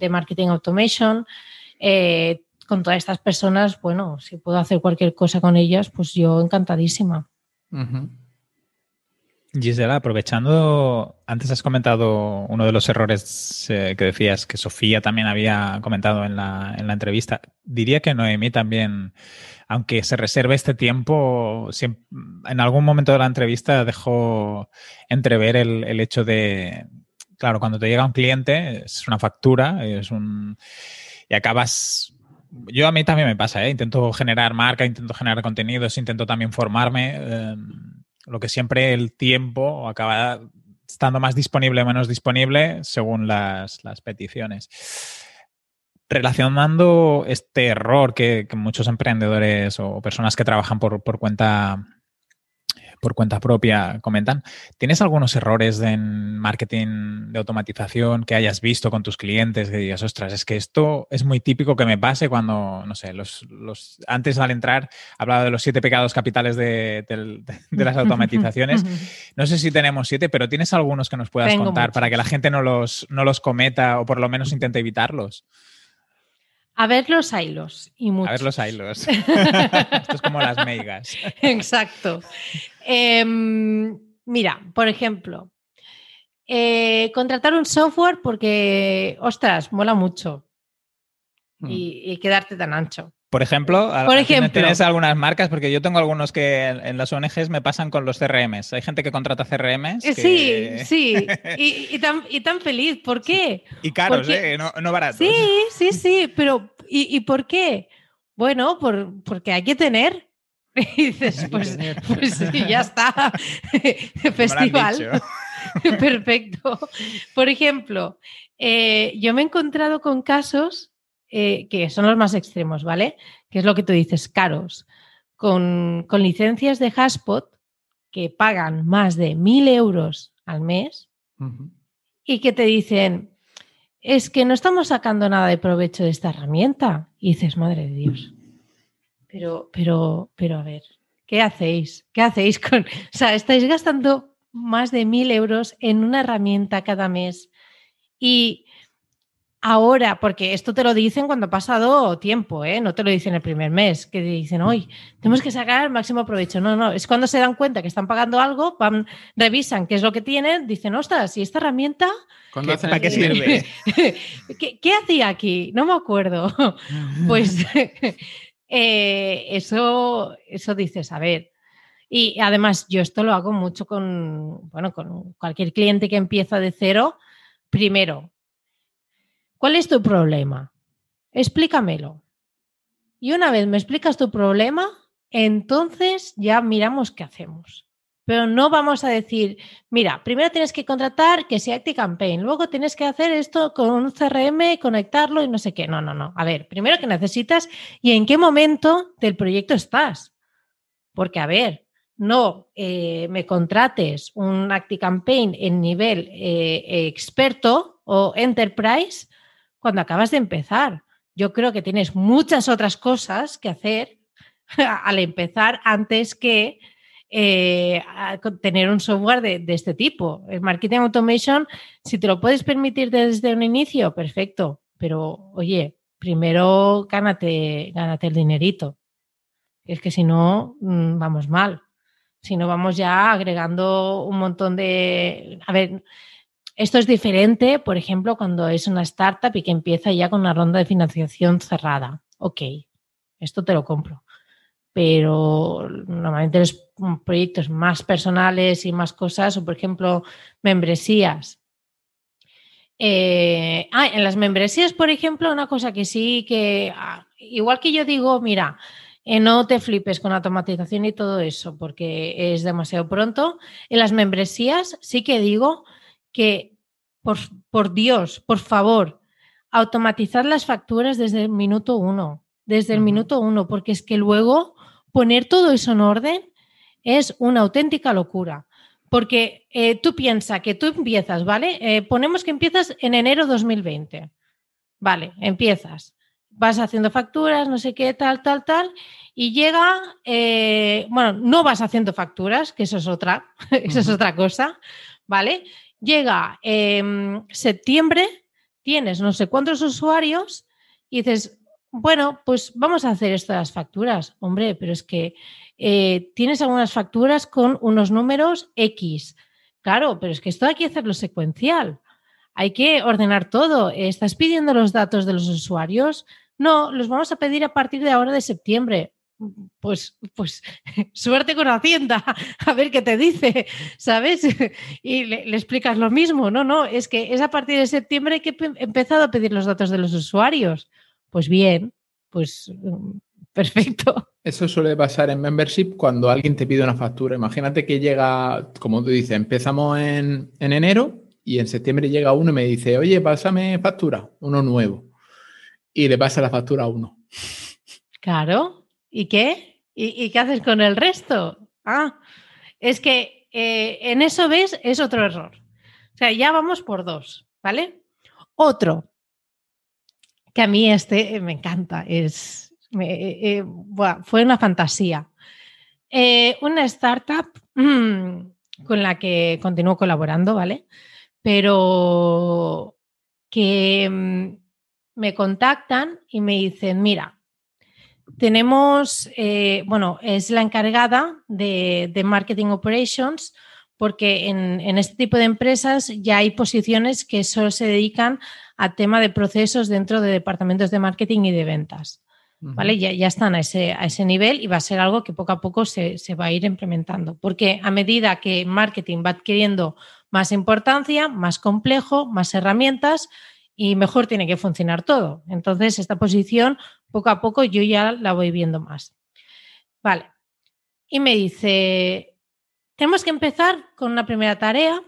de, Marketing Automation. Eh, con todas estas personas, bueno, si puedo hacer cualquier cosa con ellas, pues yo encantadísima. Gisela, aprovechando, antes has comentado uno de los errores eh, que decías que Sofía también había comentado en la, en la, entrevista. Diría que Noemí también, aunque se reserve este tiempo, en algún momento de la entrevista dejó entrever el, el hecho de, claro, cuando te llega un cliente, es una factura, es un... y acabas yo a mí también me pasa, ¿eh? intento generar marca, intento generar contenidos, intento también formarme. Eh, lo que siempre el tiempo acaba estando más disponible o menos disponible según las, peticiones. Relacionando este error que, que, muchos emprendedores o personas que trabajan por, por cuenta por cuenta propia comentan. ¿Tienes algunos errores en marketing de automatización que hayas visto con tus clientes que digas, ostras, es que esto es muy típico que me pase cuando, no sé, los, los antes al entrar hablaba de los siete pecados capitales de, las automatizaciones. No sé si tenemos siete, pero ¿tienes algunos que nos puedas contar para que la gente no los, no los cometa o por lo menos intente evitarlos? A ver los hilos y muchos. A ver los hilos. Esto es como las meigas. Exacto. Em, mira, por ejemplo, eh, contratar un software porque, ostras, mola mucho. Hmm. y, quedarte tan ancho. Por ejemplo, ¿tienes algunas marcas? Porque yo tengo algunos que en las ONGs me pasan con los CRMs. Hay gente que contrata CRMs. Eh, sí, sí. Y, tan, feliz. ¿Por qué? Y caros, ¿eh? No, no, baratos. Sí, sí, sí. Pero ¿y, por qué? Bueno, por, porque hay que tener. Y dices, pues, pues sí, ya está. Festival. Perfecto. Por ejemplo, eh, yo me he encontrado con casos eh, que son los más extremos, ¿vale? Que es lo que tú dices, caros, con, licencias de Haspot que pagan más de mil euros al mes y que te dicen, es que no estamos sacando nada de provecho de esta herramienta. Y dices, madre de Dios. Pero, pero, pero a ver, ¿qué hacéis? ¿Qué hacéis con.? O sea, estáis gastando más de mil euros en una herramienta cada mes. Y ahora, porque esto te lo dicen cuando ha pasado tiempo, ¿eh? no te lo dicen el primer mes, que dicen, hoy tenemos que sacar el máximo provecho. No, no, es cuando se dan cuenta que están pagando algo, van, revisan qué es lo que tienen, dicen, ostras, ¿y esta herramienta? ¿Para qué sirve? ¿Qué, hacía aquí? No me acuerdo. pues eh, eso, eso dices, a ver. Y además, yo esto lo hago mucho con, bueno, con cualquier cliente que empieza de cero. Primero, ¿Cuál es tu problema? Explícamelo. Y una vez me explicas tu problema, entonces ya miramos qué hacemos. Pero no vamos a decir, mira, primero tienes que contratar que sea ActiCampaign, luego tienes que hacer esto con un CRM, conectarlo y no sé qué. No, no, no. A ver, primero qué necesitas y en qué momento del proyecto estás. Porque, a ver, no eh, me contrates un ActiCampaign en nivel eh, experto o enterprise cuando acabas de empezar. Yo creo que tienes muchas otras cosas que hacer al empezar antes que eh, tener un software de, este tipo. El marketing automation, si te lo puedes permitir desde un inicio, perfecto. Pero oye, primero gánate, gánate el dinerito. Es que si no, mm, vamos mal. Si no, vamos ya agregando un montón de. A ver, esto es diferente, por ejemplo, cuando es una startup y que empieza ya con una ronda de financiación cerrada. Ok, esto te lo compro. Pero normalmente los proyectos más personales y más cosas, o por ejemplo, membresías. Eh, ah, en las membresías, por ejemplo, una cosa que sí que, ah, igual que yo digo, mira, eh, no te flipes con automatización y todo eso, porque es demasiado pronto. En las membresías sí que digo que, por, por Dios, por favor, automatizar las facturas desde el minuto uno, desde el minuto uno, porque es que luego poner todo eso en orden es una auténtica locura. Porque eh, tú piensas que tú empiezas, ¿vale? Eh, ponemos que empiezas en enero 2020. Vale, empiezas. Vas haciendo facturas, no sé qué, tal, tal, tal. Y llega, eh, bueno, no vas haciendo facturas, que eso es otra, eso es otra cosa, ¿vale? Llega septiembre, tienes no sé cuántos usuarios y dices, bueno, pues vamos a hacer esto de las facturas. Hombre, pero es que eh, tienes algunas facturas con unos números X. Claro, pero es que esto hay que hacerlo secuencial. Hay que ordenar todo. ¿Estás pidiendo los datos de los usuarios? No, los vamos a pedir a partir de ahora de septiembre. Pues, pues suerte con Hacienda, a ver qué te dice, ¿sabes? Y le, le, explicas lo mismo. No, no, es que es a partir de septiembre que he empezado a pedir los datos de los usuarios. Pues bien, pues perfecto. Eso suele pasar en membership cuando alguien te pide una factura. Imagínate que llega, como tú dices, empezamos en, en enero y en septiembre llega uno y me dice, oye, pásame factura, uno nuevo. Y le pasa la factura a uno. Claro. ¿Y qué? ¿Y, qué haces con el resto? Ah, es que eh, en eso ves, es otro error. O sea, ya vamos por dos, ¿vale? Otro, que a mí este me encanta, es, eh, eh, fue una fantasía. una startup mm, con la que continúo colaborando, ¿vale? Pero que mm, me contactan y me dicen, mira, tenemos, eh, bueno, es la encargada de, Marketing Operations porque en, este tipo de empresas ya hay posiciones que solo se dedican a tema de procesos dentro de departamentos de marketing y de ventas. ¿Vale? Ya, ya, están a ese, a ese nivel y va a ser algo que poco a poco se, se va a ir implementando. Porque a medida que marketing va adquiriendo más importancia, más complejo, más herramientas, y mejor tiene que funcionar todo. Entonces, esta posición, poco a poco, yo ya la voy viendo más. Vale. Y me dice, tenemos que empezar con una primera tarea,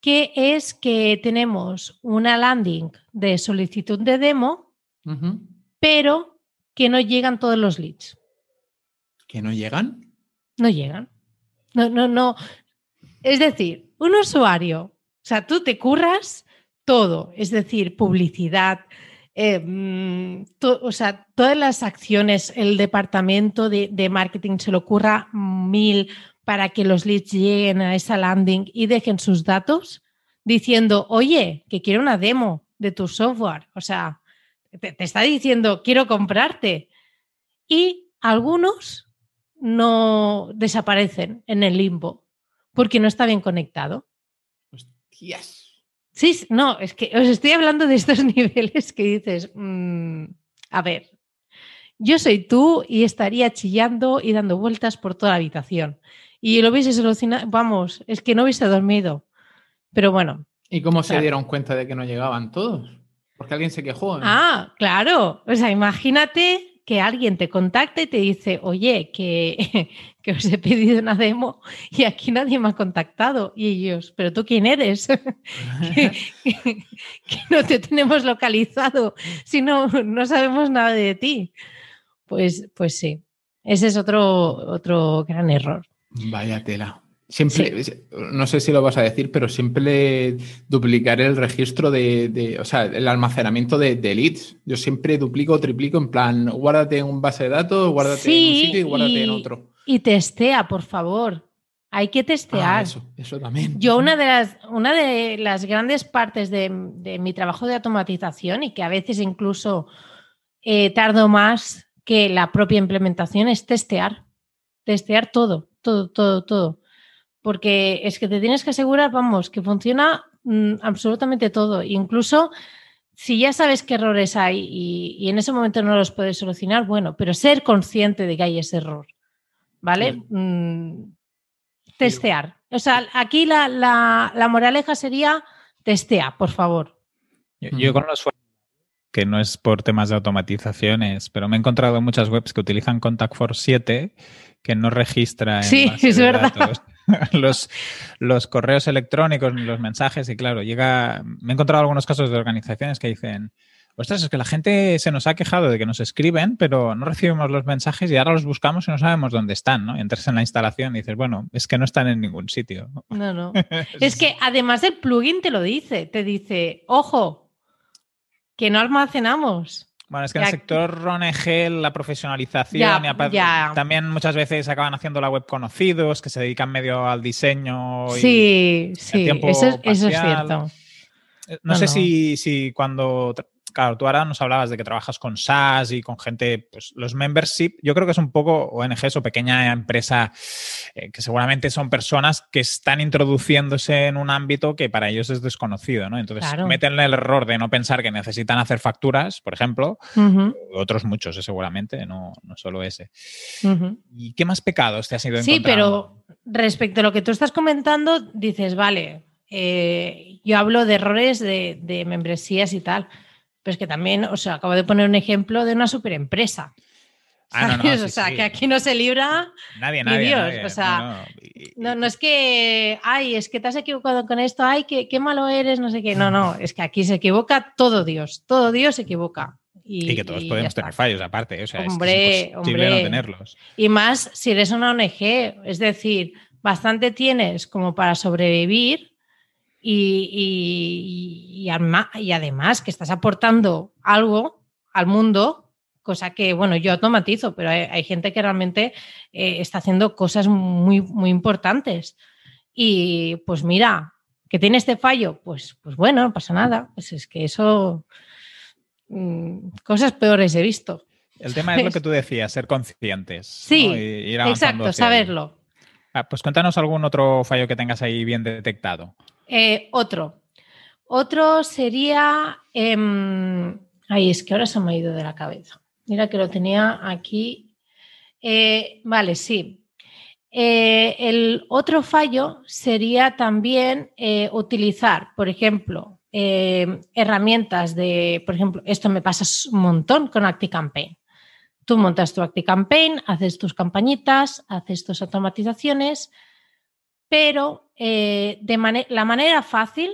que es que tenemos una landing de solicitud de demo, pero que no llegan todos los leads. ¿Que no llegan? No llegan. No, no, no. Es decir, un usuario, o sea, tú te curras todo, es decir, publicidad, eh, mm, o sea, todas las acciones, el departamento de, marketing se le ocurra mil para que los leads lleguen a esa landing y dejen sus datos diciendo, oye, que quiero una demo de tu software. O sea, te, está diciendo, quiero comprarte. Y algunos no desaparecen en el limbo porque no está bien conectado. Hostias. Sí, no, es que os estoy hablando de estos niveles que dices, mm, a ver, yo soy tú y estaría chillando y dando vueltas por toda la habitación. Y lo hubiese solucionado, vamos, es que no hubiese dormido. Pero bueno. ¿Y cómo se dieron cuenta de que no llegaban todos? Porque alguien se quejó. Ah, claro. O sea, imagínate que alguien te contacta y te dice, oye, que, que, os he pedido una demo y aquí nadie me ha contactado. Y ellos, pero tú quién eres? que, no te tenemos localizado, si no, no sabemos nada de ti. Pues, pues sí, ese es otro, otro gran error. Vaya tela. Siempre, no sé si lo vas a decir, pero siempre duplicar el registro de, o sea, el almacenamiento de, leads. Yo siempre duplico o triplico en plan, guárdate en un base de datos, guárdate en un sitio y guárdate en otro. Y testea, por favor. Hay que testear. Ah, eso, eso también. Yo una de las, una de las grandes partes de, mi trabajo de automatización y que a veces incluso eh, tardo más que la propia implementación es testear. Testear todo, todo, todo, todo porque es que te tienes que asegurar, vamos, que funciona mm, absolutamente todo. Incluso si ya sabes qué errores hay y, en ese momento no los puedes solucionar, bueno, pero ser consciente de que hay ese error, ¿vale? Mm, testear. O sea, aquí la, la, moraleja sería testea, por favor. Yo, con los que no es por temas de automatizaciones, pero me he encontrado muchas webs que utilizan Contact Force 7 que no registra en sí, es verdad. los, los correos electrónicos ni los mensajes y claro, llega, me he encontrado algunos casos de organizaciones que dicen, ostras, es que la gente se nos ha quejado de que nos escriben, pero no recibimos los mensajes y ahora los buscamos y no sabemos dónde están, ¿no? Entras en la instalación y dices, bueno, es que no están en ningún sitio. No, no. es que además el plugin te lo dice, te dice, ojo, que no almacenamos. Bueno, es que en el sector ONG, la profesionalización, y también muchas veces acaban haciendo la web conocidos, que se dedican medio al diseño. sí, sí, eso, es cierto. Eh, no, sé Si, si cuando claro, tú ahora nos hablabas de que trabajas con SaaS y con gente, pues los membership, yo creo que es un poco ONGs o pequeña empresa eh, que seguramente son personas que están introduciéndose en un ámbito que para ellos es desconocido, ¿no? Entonces meten el error de no pensar que necesitan hacer facturas, por ejemplo, otros muchos, eh, seguramente, no, no solo ese. ¿Y qué más pecados te has ido encontrando? Sí, pero respecto a lo que tú estás comentando, dices, vale, eh, yo hablo de errores de, membresías y tal, pero es que también, o sea, acabo de poner un ejemplo de una superempresa. Ah, no, o sea, que aquí no se libra nadie, nadie, Dios. O sea, no, no, es que, ay, es que te has equivocado con esto, ay, qué, qué malo eres, no sé qué. No, no, es que aquí se equivoca todo Dios, todo Dios se equivoca. Y, que todos podemos tener fallos aparte, o sea, hombre, es, hombre. no tenerlos. Y más si eres una ONG, es decir, bastante tienes como para sobrevivir y, y, además que estás aportando algo al mundo, cosa que, bueno, yo automatizo, pero hay, gente que realmente eh, está haciendo cosas muy, muy importantes. Y pues mira, que tiene este fallo, pues, pues bueno, no pasa nada. Pues es que eso, mm, cosas peores he visto. El tema es lo que tú decías, ser conscientes. Sí, exacto, saberlo. Ah, pues cuéntanos algún otro fallo que tengas ahí bien detectado. Eh, otro. Otro sería. Eh, ay, es que ahora se me ha ido de la cabeza. Mira que lo tenía aquí. Eh, vale, sí. Eh, el otro fallo sería también utilizar, por ejemplo, herramientas de, por ejemplo, esto me pasa un montón con ActiCampaign. Tú montas tu ActiCampaign, haces tus campañitas, haces tus automatizaciones, pero eh, de la manera fácil,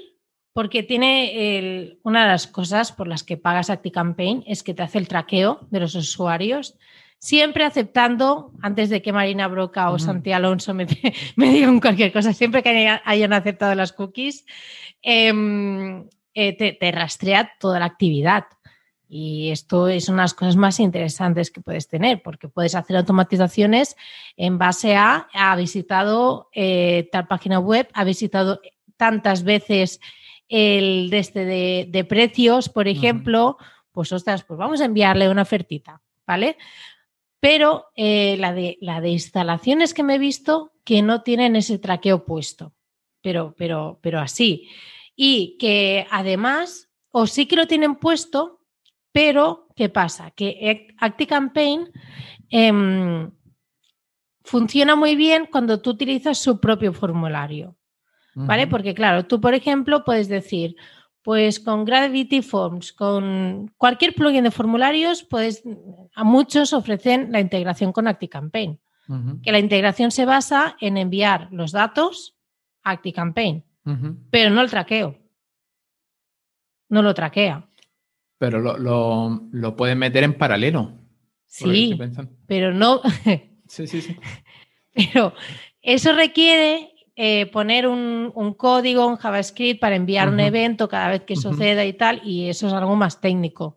porque tiene una de las cosas por las que pagas ActiCampaign es que te hace el traqueo de los usuarios, siempre aceptando, antes de que Marina Broca o Santi Alonso me, digan cualquier cosa, siempre que hayan aceptado las cookies, em, eh, te rastrea toda la actividad. Y esto es una de las cosas más interesantes que puedes tener, porque puedes hacer automatizaciones en base a, ha visitado eh, tal página web, ha visitado tantas veces el de este de, precios, por ejemplo, pues ostras, pues vamos a enviarle una ofertita, ¿vale? Pero eh, la, de, la de instalaciones que me he visto que no tienen ese traqueo puesto, pero, pero, pero así. Y que además, o sí que lo tienen puesto, pero, ¿qué pasa? Que ActiCampaign em, funciona muy bien cuando tú utilizas su propio formulario, ¿vale? Porque, claro, tú, por ejemplo, puedes decir, pues con Gravity Forms, con cualquier plugin de formularios, puedes, a muchos ofrecen la integración con ActiCampaign, que la integración se basa en enviar los datos a ActiCampaign, pero no el traqueo. No lo traquea. Pero lo, lo, pueden meter en paralelo. Sí, pero no. sí, sí, sí. Pero eso requiere eh, poner un, código, un JavaScript para enviar un evento cada vez que suceda y tal, y eso es algo más técnico.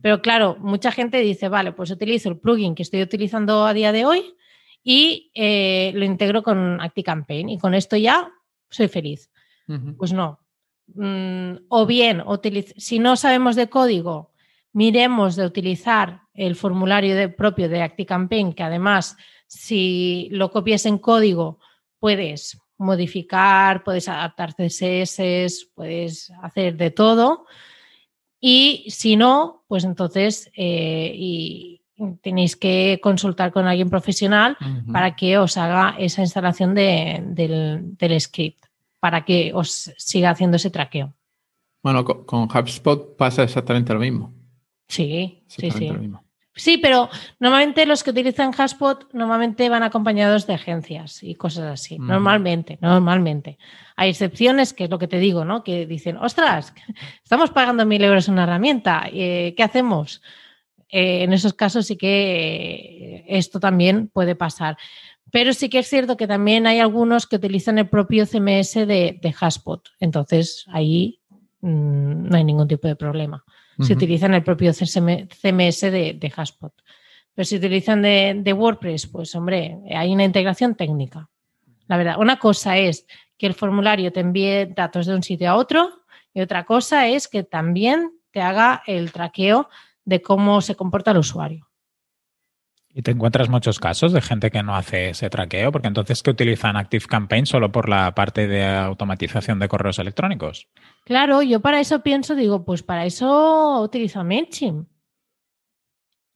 Pero claro, mucha gente dice, vale, pues utilizo el plugin que estoy utilizando a día de hoy y eh, lo integro con ActiCampaign y con esto ya soy feliz. Pues no, Mm, o bien, si no sabemos de código, miremos de utilizar el formulario de, propio de ActiCampaign, que además, si lo copias en código, puedes modificar, puedes adaptar CSS, puedes hacer de todo. Y si no, pues entonces eh, y tenéis que consultar con alguien profesional para que os haga esa instalación del script para que os siga haciendo ese traqueo. Bueno, con, HubSpot pasa exactamente lo mismo. Sí, sí, sí. Sí, pero normalmente los que utilizan HubSpot normalmente van acompañados de agencias y cosas así. Normalmente, normalmente. Hay excepciones, que es lo que te digo, ¿no? Que dicen, ostras, estamos pagando mil euros una herramienta, eh, ¿qué hacemos? Eh, en esos casos sí que eh, esto también puede pasar. Pero sí que es cierto que también hay algunos que utilizan el propio CMS de, de Entonces, ahí mm, no hay ningún tipo de problema. Si utilizan el propio CMS de, de Pero si utilizan de, WordPress, pues hombre, hay una integración técnica. La verdad, una cosa es que el formulario te envíe datos de un sitio a otro y otra cosa es que también te haga el traqueo de cómo se comporta el usuario. ¿Y te encuentras muchos casos de gente que no hace ese traqueo? Porque entonces que utilizan Active Campaign solo por la parte de automatización de correos electrónicos. Claro, yo para eso pienso, digo, pues para eso utilizo MailChimp.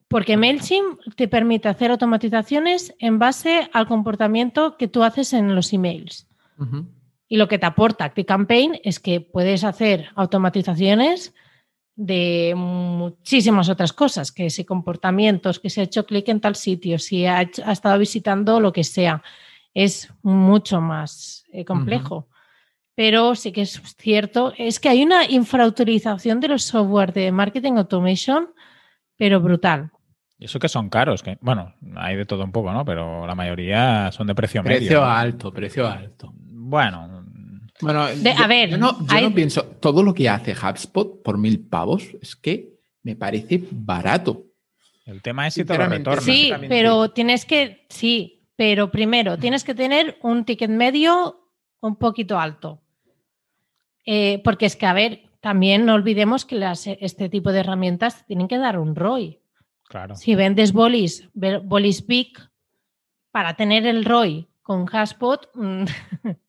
Porque MailChimp te permite hacer automatizaciones en base al comportamiento que tú haces en los emails. Y lo que te aporta ActiveCampaign es que puedes hacer automatizaciones de muchísimas otras cosas, que si comportamientos, que si ha hecho clic en tal sitio, si ha, estado visitando lo que sea, es mucho más eh, complejo. Pero sí que es cierto, es que hay una infrautilización de los software de marketing automation, pero brutal. Y eso que son caros, que bueno, hay de todo un poco, ¿no? Pero la mayoría son de precio, medio. Precio alto, precio alto. Bueno, bueno, a ver, yo, no, pienso, todo lo que hace HubSpot por mil pavos es que me parece barato. El tema es si te lo retorna. Sí, pero tienes que, sí, pero primero tienes que tener un ticket medio un poquito alto. Eh, porque es que, a ver, también no olvidemos que este tipo de herramientas tienen que dar un ROI. Claro. Si vendes bolis, bolis big, para tener el ROI con HubSpot, mm,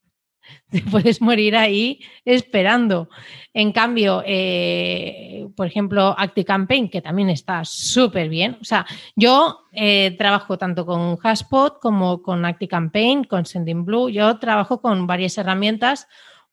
te puedes morir ahí esperando. En cambio, eh, por ejemplo, ActiCampaign, que también está súper bien. O sea, yo eh, trabajo tanto con Haspot como con ActiCampaign, con Sendinblue. Yo trabajo con varias herramientas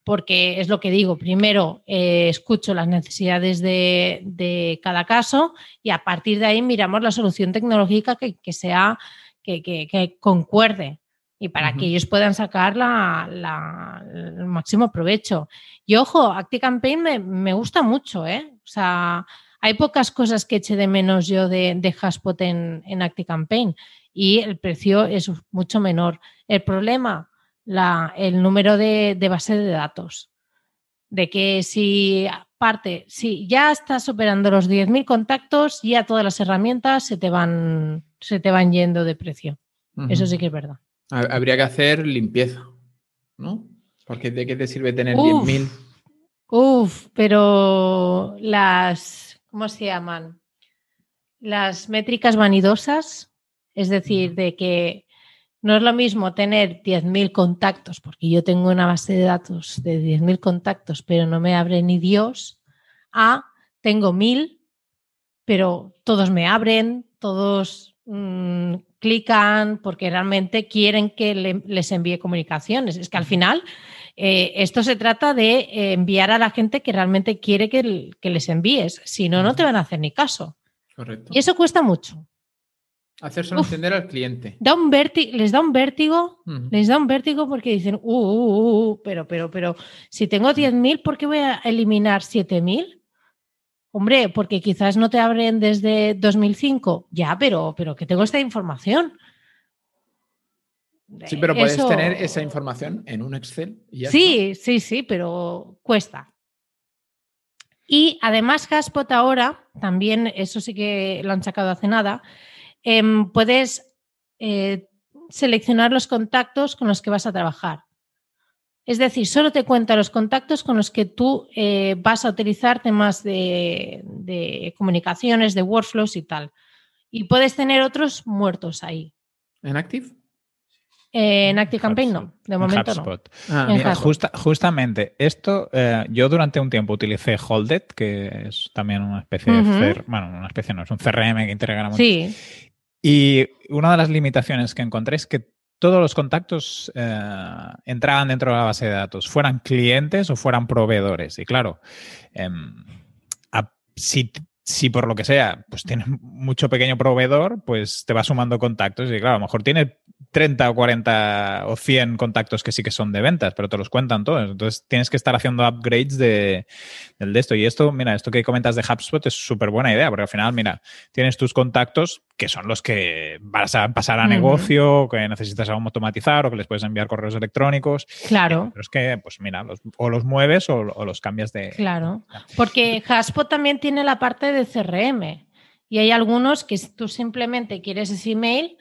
porque es lo que digo. Primero, eh, escucho las necesidades de, cada caso y a partir de ahí miramos la solución tecnológica que, sea, que concuerde y para que ellos puedan sacar el máximo provecho. Y ojo, ActiCampaign me, me gusta mucho, ¿eh? O sea, hay pocas cosas que eche de menos yo de, de Haspot en, en ActiCampaign y el precio es mucho menor. El problema, la, el número de, de base de datos. De que si parte, si ya estás superando los 10.000 contactos, ya todas las herramientas se te van, se te van yendo de precio. Eso sí que es verdad. Habría que hacer limpieza, ¿no? Porque ¿de qué te sirve tener 10.000? Uf, pero las, ¿cómo se llaman? Las métricas vanidosas, es decir, de que no es lo mismo tener 10.000 contactos, porque yo tengo una base de datos de 10.000 contactos, pero no me abre ni Dios, a tengo 1.000, pero todos me abren, todos mm, clican porque realmente quieren que les envíe comunicaciones. Es que al final eh, esto se trata de eh, enviar a la gente que realmente quiere que, les envíes. Si no, no te van a hacer ni caso. Correcto. Y eso cuesta mucho. Hacérselo entender al cliente. Da un les da un vértigo, les da un vértigo porque dicen, uh, uh, uh, uh pero, pero, pero, si tengo 10.000, ¿por qué voy a eliminar 7.000? Hombre, porque quizás no te abren desde 2005. Ya, pero, pero que tengo esta información. Sí, pero puedes tener esa información en un Excel. sí, sí, sí, pero cuesta. Y además, Haspot ahora, también, eso sí que lo han sacado hace nada, em, puedes eh, seleccionar los contactos con los que vas a trabajar. Es decir, solo te cuenta los contactos con los que tú eh, vas a utilizar temas de, comunicaciones, de workflows y tal. Y puedes tener otros muertos ahí. ¿En Active? Eh, en Active Campaign no, de momento no. Ah, justamente, esto eh, yo durante un tiempo utilicé Holded, que es también una especie de bueno, una especie no, es un CRM que integra mucho. Sí. Y una de las limitaciones que encontré es que todos los contactos eh, entraban dentro de la base de datos, fueran clientes o fueran proveedores. Y claro, em, si, si, por lo que sea, pues tienes mucho pequeño proveedor, pues te va sumando contactos. Y claro, a lo mejor tiene 30 o 40 o 100 contactos que sí que son de ventas, pero te los cuentan todos. Entonces tienes que estar haciendo upgrades de, del de esto. Y esto, mira, esto que comentas de HubSpot es súper buena idea, porque al final, mira, tienes tus contactos que son los que vas a pasar a negocio, que necesitas automatizar o que les puedes enviar correos electrónicos. Claro. Pero es que, pues mira, o los mueves o, los cambias de... Claro, porque HubSpot también tiene la parte de CRM y hay algunos que tú simplemente quieres ese email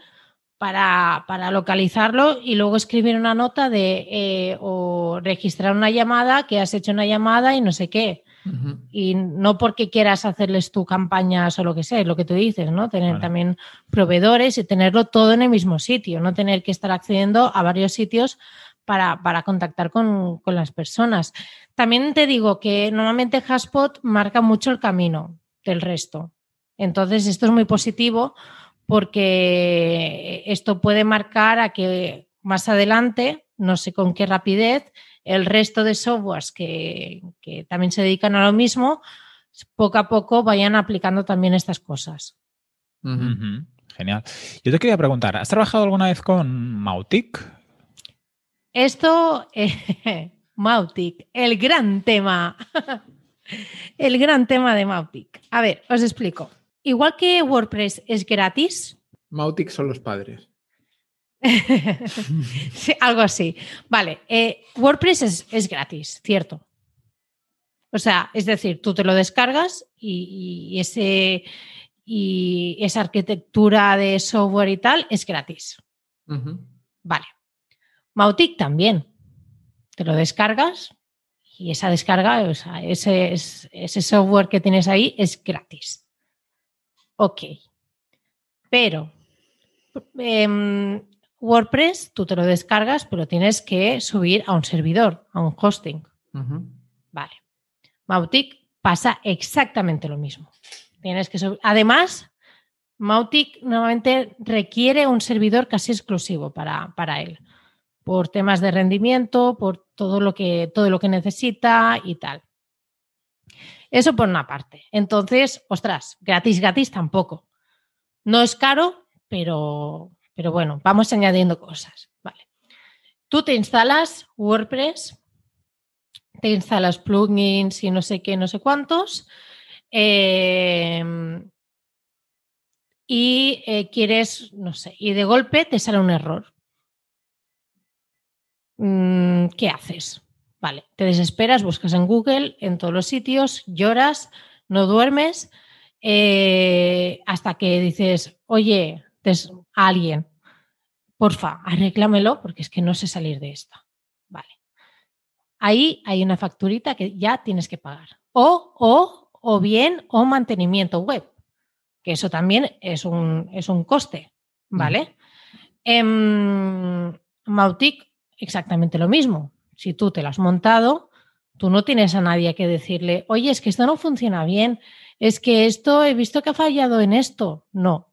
para, para, localizarlo y luego escribir una nota de eh, o registrar una llamada, que has hecho una llamada y no sé qué. Y no porque quieras hacerles tu campañas o lo que sea, es lo que tú dices, ¿no? Tener también proveedores y tenerlo todo en el mismo sitio, no tener que estar accediendo a varios sitios para, contactar con, con, las personas. También te digo que normalmente Haspot marca mucho el camino del resto. Entonces, esto es muy positivo porque esto puede marcar a que más adelante, no sé con qué rapidez, el resto de softwares que, también se dedican a lo mismo, poco a poco vayan aplicando también estas cosas. Genial. Yo te quería preguntar, ¿has trabajado alguna vez con Mautic? Esto, eh, Mautic, el gran tema. el gran tema de Mautic. A ver, os explico. Igual que WordPress es gratis. Mautic son los padres. sí, algo así. Vale, eh, WordPress es, gratis, cierto. O sea, es decir, tú te lo descargas y, ese, y esa arquitectura de software y tal es gratis. Vale. Mautic también. Te lo descargas y esa descarga, o sea, ese, ese software que tienes ahí es gratis. Ok. Pero em, WordPress tú te lo descargas, pero tienes que subir a un servidor, a un hosting. Vale. Mautic pasa exactamente lo mismo. Tienes que Además, Mautic normalmente requiere un servidor casi exclusivo para, para, él, por temas de rendimiento, por todo lo, que, todo lo que necesita y tal. Eso por una parte. Entonces, ostras, gratis, gratis tampoco. No es caro, pero pero bueno, vamos añadiendo cosas. Vale. Tú te instalas WordPress, te instalas plugins y no sé qué, no sé cuántos. Em, y eh, quieres, no sé, y de golpe te sale un error. Mm, ¿Qué haces? Vale, te desesperas, buscas en Google, en todos los sitios, lloras, no duermes, eh, hasta que dices, oye, a alguien, porfa, arréglamelo porque es que no sé salir de esto. Vale. Ahí hay una facturita que ya tienes que pagar. O, o, o bien, o mantenimiento web, que eso también es un, es un coste, ¿vale? En Mautic, exactamente lo mismo. Si tú te lo has montado, tú no tienes a nadie que decirle, oye, es que esto no funciona bien, es que esto he visto que ha fallado en esto. No,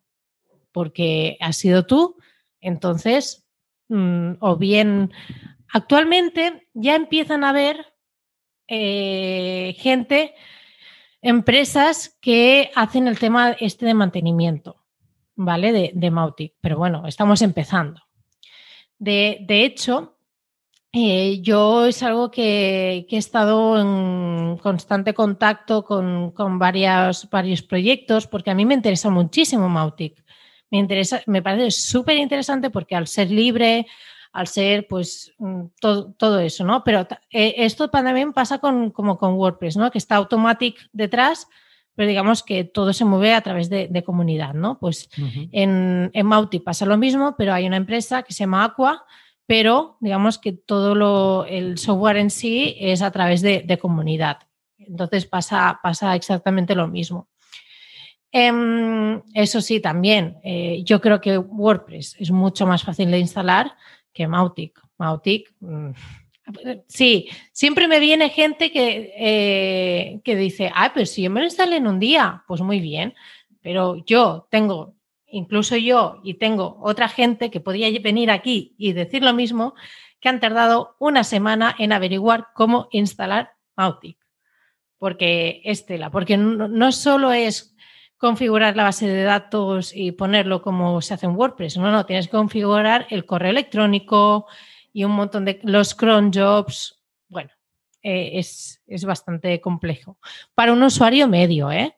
porque has sido tú. Entonces, mm, o bien, actualmente ya empiezan a haber eh, gente, empresas que hacen el tema este de mantenimiento, ¿vale? De, de Mautic. Pero bueno, estamos empezando. De, hecho, eh, yo es algo que, he estado en constante contacto con, con varios, varios proyectos porque a mí me interesa muchísimo Mautic me interesa, me parece súper interesante porque al ser libre, al ser pues mm, todo, eso, ¿no? Pero eh, esto también pasa con, como con WordPress, ¿no? Que está Automatic detrás, pero digamos que todo se mueve a través de, comunidad, ¿no? Pues en, en, Mauti pasa lo mismo, pero hay una empresa que se llama Aqua, pero digamos que todo lo, el software en sí es a través de, de comunidad. Entonces pasa, pasa exactamente lo mismo. Em, eso sí, también, eh, yo creo que WordPress es mucho más fácil de instalar que Mautic. Mautic, mm, sí, siempre me viene gente que, eh, que dice, ah, pero si yo me lo instalé en un día, pues muy bien, pero yo tengo, incluso yo, y tengo otra gente que podría venir aquí y decir lo mismo, que han tardado una semana en averiguar cómo instalar Mautic. Porque es tela, porque no, no solo es configurar la base de datos y ponerlo como se hace en WordPress. No, no, tienes que configurar el correo electrónico y un montón de los cron jobs. Bueno, eh, es, bastante complejo. Para un usuario medio, ¿eh?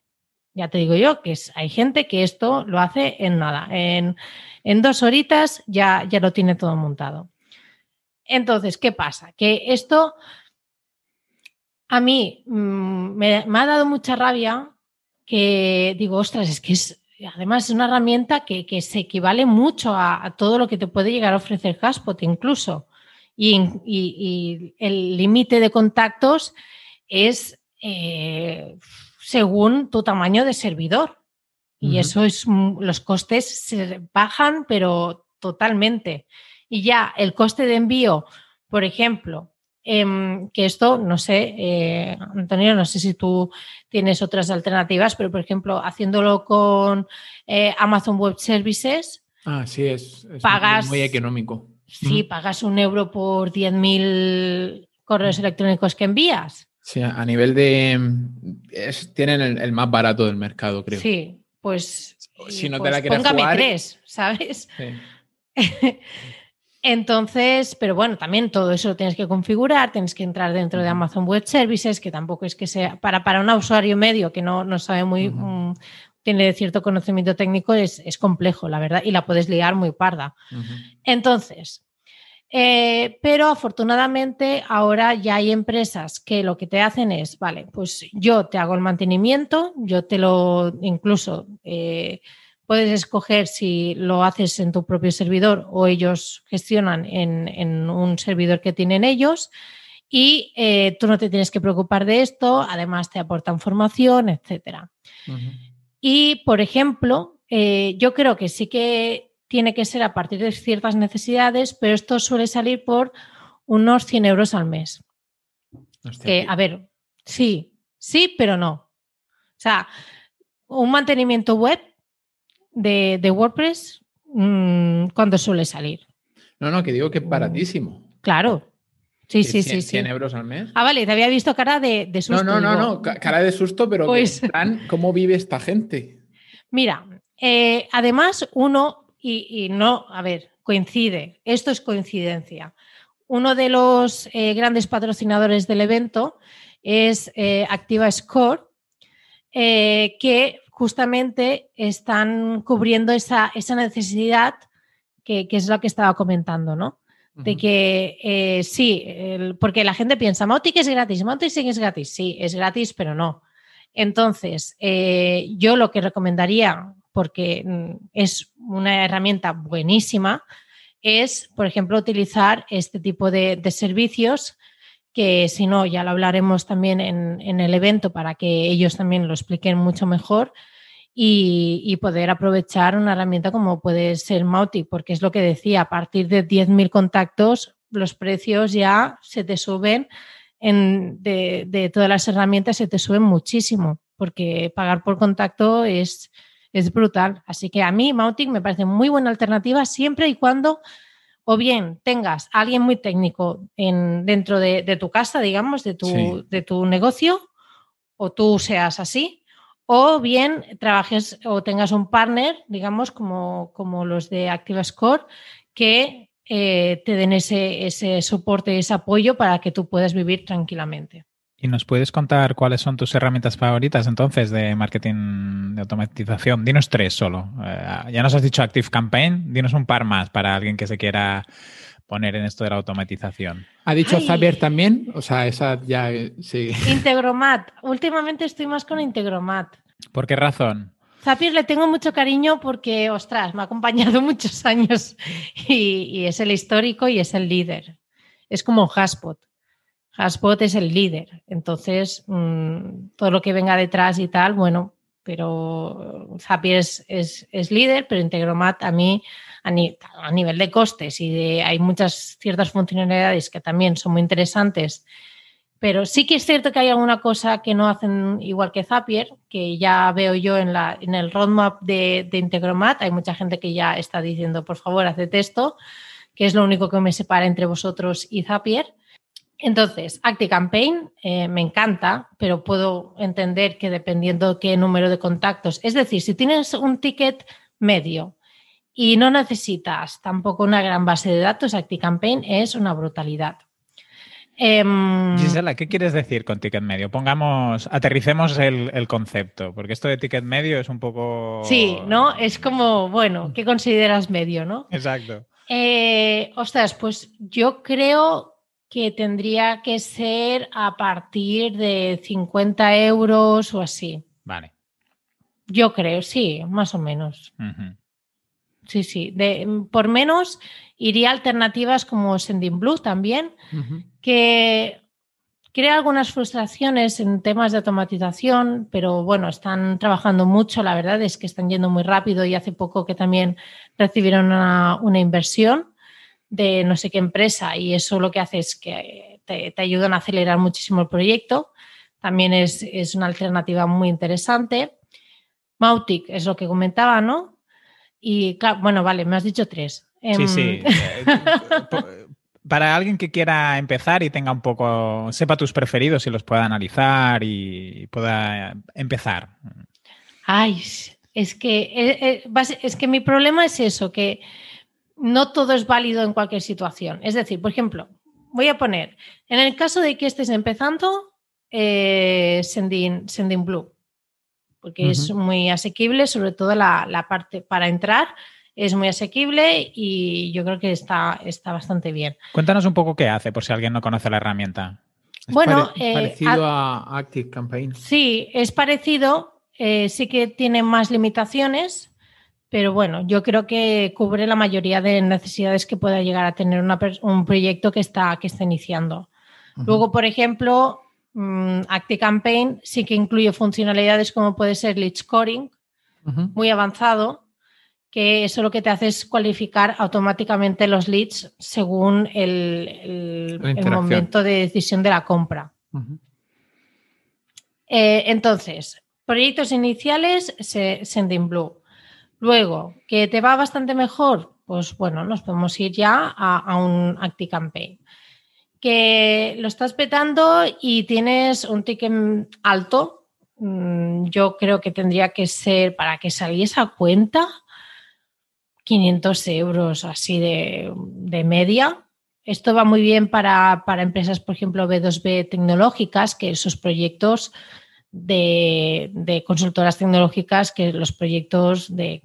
Ya te digo yo que hay gente que esto lo hace en nada. En, dos horitas ya, ya lo tiene todo montado. Entonces, ¿qué pasa? Que esto a mí mm, me, me ha dado mucha rabia que digo, ostras, es que es, además es una herramienta que, se equivale mucho a, todo lo que te puede llegar a ofrecer Haspot incluso. Y, el límite de contactos es eh, según tu tamaño de servidor. Y eso es, los costes se bajan, pero totalmente. Y ya el coste de envío, por ejemplo, em, que esto, no sé, eh, Antonio, no sé si tú tienes otras alternativas, pero por ejemplo, haciéndolo con eh, Amazon Web Services. Ah, sí, es, pagas, muy económico. Sí, pagas un euro por 10.000 correos electrónicos que envías. Sí, a nivel de... tienen el, más barato del mercado, creo. Sí, pues... Si no te pues la quieres póngame jugar... tres, ¿sabes? Entonces, pero bueno, también todo eso lo tienes que configurar, tienes que entrar dentro de Amazon Web Services, que tampoco es que sea para, para un usuario medio que no, no sabe muy, mm, tiene cierto conocimiento técnico, es, es, complejo, la verdad, y la puedes liar muy parda. Entonces, eh, pero afortunadamente ahora ya hay empresas que lo que te hacen es, vale, pues yo te hago el mantenimiento, yo te lo incluso eh, puedes escoger si lo haces en tu propio servidor o ellos gestionan en, un servidor que tienen ellos y eh, tú no te tienes que preocupar de esto, además te aportan formación, etcétera. Y, por ejemplo, yo creo que sí que tiene que ser a partir de ciertas necesidades, pero esto suele salir por unos 100 euros al mes. a ver, sí, sí, pero no. O sea, un mantenimiento web de, WordPress, mm, ¿cuándo suele salir? No, no, que digo que es baratísimo. Claro. Sí, sí, sí, 100 euros al mes. Ah, vale, te había visto cara de, susto. No, no, no, no, cara de susto, pero pues... ¿cómo vive esta gente? Mira, eh, además uno y, no, a ver, coincide, esto es coincidencia. Uno de los eh, grandes patrocinadores del evento es eh, Activa Score, eh, que justamente están cubriendo esa, necesidad que, es lo que estaba comentando, ¿no? De que sí, porque la gente piensa, Mautic es gratis, Mautic es gratis. Sí, es gratis, pero no. Entonces, yo lo que recomendaría porque mm, es una herramienta buenísima, es, por ejemplo, utilizar este tipo de, servicios que si no, ya lo hablaremos también en, el evento para que ellos también lo expliquen mucho mejor y, poder aprovechar una herramienta como puede ser Mauti, porque es lo que decía, a partir de 10.000 contactos los precios ya se te suben, de, de todas las herramientas se te suben muchísimo, porque pagar por contacto es, es brutal. Así que a mí Mautic me parece muy buena alternativa siempre y cuando o bien tengas a alguien muy técnico en, dentro de, tu casa, digamos, de tu, de tu negocio, o tú seas así, o bien trabajes o tengas un partner, digamos, como, como los de ActiveScore, que eh, te den ese, ese soporte, ese apoyo para que tú puedas vivir tranquilamente. ¿Y nos puedes contar cuáles son tus herramientas favoritas entonces de marketing de automatización? Dinos tres solo. Eh, ya nos has dicho Active Campaign, dinos un par más para alguien que se quiera poner en esto de la automatización. ¿Ha dicho Xavier también? O sea, esa ya sí. Integromat. Últimamente estoy más con Integromat. ¿Por qué razón? Zapier le tengo mucho cariño porque, ostras, me ha acompañado muchos años y, y es el histórico y es el líder. Es como Haspot. Haspot es el líder, entonces mm, todo lo que venga detrás y tal, bueno, pero Zapier es, líder, pero Integromat a mí, a, nivel de costes y de, hay muchas ciertas funcionalidades que también son muy interesantes, pero sí que es cierto que hay alguna cosa que no hacen igual que Zapier, que ya veo yo en, el roadmap de, de Integromat, hay mucha gente que ya está diciendo, por favor, haced esto, que es lo único que me separa entre vosotros y Zapier. Entonces, ActiCampaign eh, me encanta, pero puedo entender que dependiendo qué número de contactos, es decir, si tienes un ticket medio y no necesitas tampoco una gran base de datos, ActiCampaign es una brutalidad. Em, Gisela, ¿qué quieres decir con ticket medio? Pongamos, aterricemos el, concepto, porque esto de ticket medio es un poco. Sí, ¿no? Es como, bueno, ¿qué consideras medio, no? Exacto. Eh, ostras, pues yo creo que tendría que ser a partir de 50 euros o así. Vale. Yo creo, sí, más o menos. Sí, sí. De, por menos iría alternativas como Sending Blue también, que crea algunas frustraciones en temas de automatización, pero bueno, están trabajando mucho, la verdad es que están yendo muy rápido y hace poco que también recibieron una, inversión de no sé qué empresa y eso lo que hace es que te, te ayudan a acelerar muchísimo el proyecto. También es, es una alternativa muy interesante. Mautic es lo que comentaba, ¿no? Y claro, bueno, vale, me has dicho tres. Sí, sí. Em, eh, para alguien que quiera empezar y tenga un poco, sepa tus preferidos y los pueda analizar y pueda empezar. Ay, es que, eh, eh, es que mi problema es eso, que no todo es válido en cualquier situación. Es decir, por ejemplo, voy a poner, en el caso de que estés empezando, eh, Sending, Blue, porque es muy asequible, sobre todo la, la parte para entrar es muy asequible y yo creo que está, está bastante bien. Cuéntanos un poco qué hace, por si alguien no conoce la herramienta. Es bueno, eh, parecido a, Active Campaign. Sí, es parecido. Eh, sí que tiene más limitaciones, pero bueno, yo creo que cubre la mayoría de necesidades que pueda llegar a tener un proyecto que está, que está iniciando. Luego, por ejemplo, mm, Active Campaign sí que incluye funcionalidades como puede ser lead scoring, muy avanzado, que eso lo que te hace es cualificar automáticamente los leads según el, momento de decisión de la compra. Eh, entonces, proyectos iniciales, Sending Blue. Luego, que te va bastante mejor, pues bueno, nos podemos ir ya a, un ActiCampaign. Que lo estás petando y tienes un ticket alto, mm, yo creo que tendría que ser para que saliese a cuenta 500 euros así de, media. Esto va muy bien para, empresas, por ejemplo, B2B tecnológicas, que esos proyectos de, consultoras tecnológicas, que los proyectos de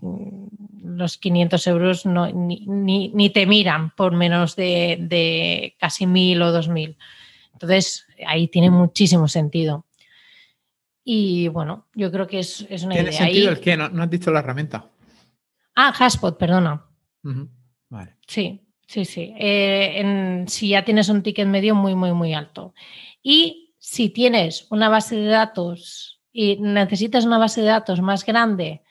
los 500 euros no, ni, te miran por menos de, casi 1.000 o 2.000. Entonces, ahí tiene muchísimo sentido. Y bueno, yo creo que es, una ¿Tiene sentido el que no, no has dicho la herramienta? Ah, Haspot, perdona. Vale. Sí, sí, sí. Eh, si ya tienes un ticket medio muy, muy, muy alto. Y si tienes una base de datos y necesitas una base de datos más grande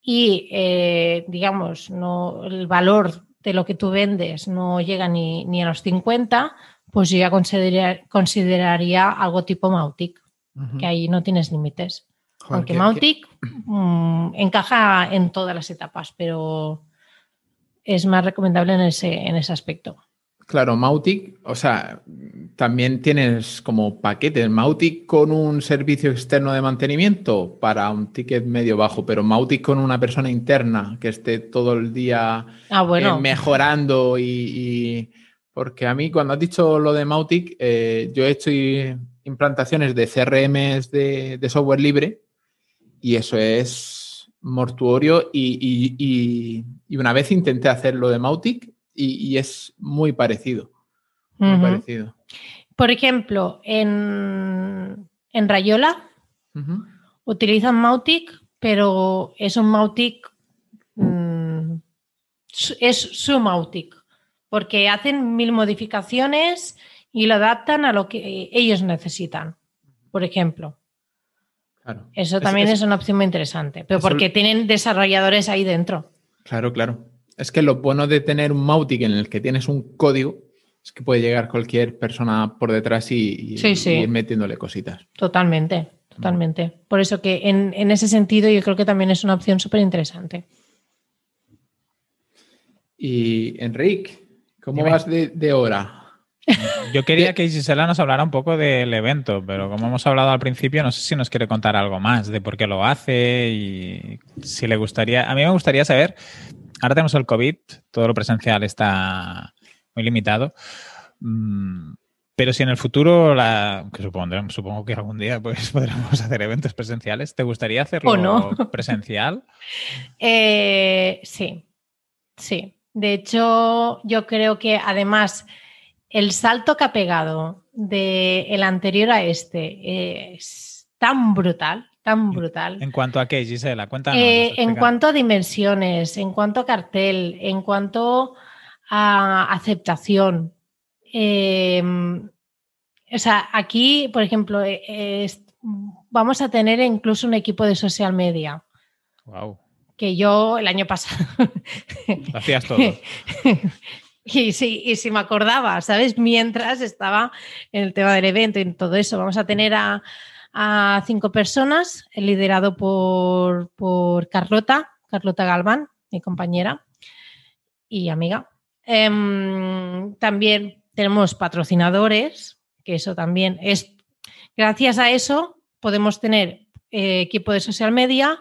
y, eh, digamos, no, el valor de lo que tú vendes no llega ni, a los 50, pues yo ya consideraría algo tipo Mautic, que ahí no tienes límites. Aunque Mautic mm, encaja en todas las etapas, pero es más recomendable en ese, en ese aspecto. Claro, Mautic, o sea, también tienes como paquetes. Mautic con un servicio externo de mantenimiento para un ticket medio bajo, pero Mautic con una persona interna que esté todo el día ah, bueno. Eh, mejorando y, Porque a mí cuando has dicho lo de Mautic, eh, yo he hecho implantaciones de CRMs de software libre y eso es mortuorio y, una vez intenté hacerlo de Mautic y, es muy parecido. Muy parecido. Por ejemplo, en, en Rayola utilizan Mautic, pero es un Mautic, mm, es su Mautic, porque hacen mil modificaciones y lo adaptan a lo que ellos necesitan, por ejemplo. Eso también es, una opción muy interesante, pero porque tienen desarrolladores ahí dentro. Claro, claro. Es que lo bueno de tener un Mautic en el que tienes un código es que puede llegar cualquier persona por detrás y, ir metiéndole cositas. Totalmente, totalmente. Por eso que en, ese sentido yo creo que también es una opción súper interesante. Y Enrique, ¿cómo vas de, de hora? Yo quería que Gisela nos hablara un poco del evento, pero como hemos hablado al principio, no sé si nos quiere contar algo más de por qué lo hace y si le gustaría. A mí me gustaría saber, ahora tenemos el COVID, todo lo presencial está muy limitado. Mm, pero si en el futuro, que supongo que algún día pues, podremos hacer eventos presenciales, ¿te gustaría hacerlo no? presencial? Eh, sí, sí. De hecho, yo creo que además el salto que ha pegado del el anterior a este es tan brutal, tan brutal. ¿En cuanto a qué, Gisela? Cuéntanos. Eh, en cuanto a dimensiones, en cuanto a cartel, en cuanto a aceptación. Em, o sea, aquí, por ejemplo, eh, vamos a tener incluso un equipo de social media. Wow. Que yo el año pasado. Lo hacías todo. Y sí, y si me acordaba, ¿sabes? Mientras estaba en el tema del evento y todo eso, vamos a tener a, cinco personas, liderado por, por, Carlota, Carlota Galván, mi compañera y amiga. Em, también tenemos patrocinadores, que eso también es, gracias a eso podemos tener eh, equipo de social media,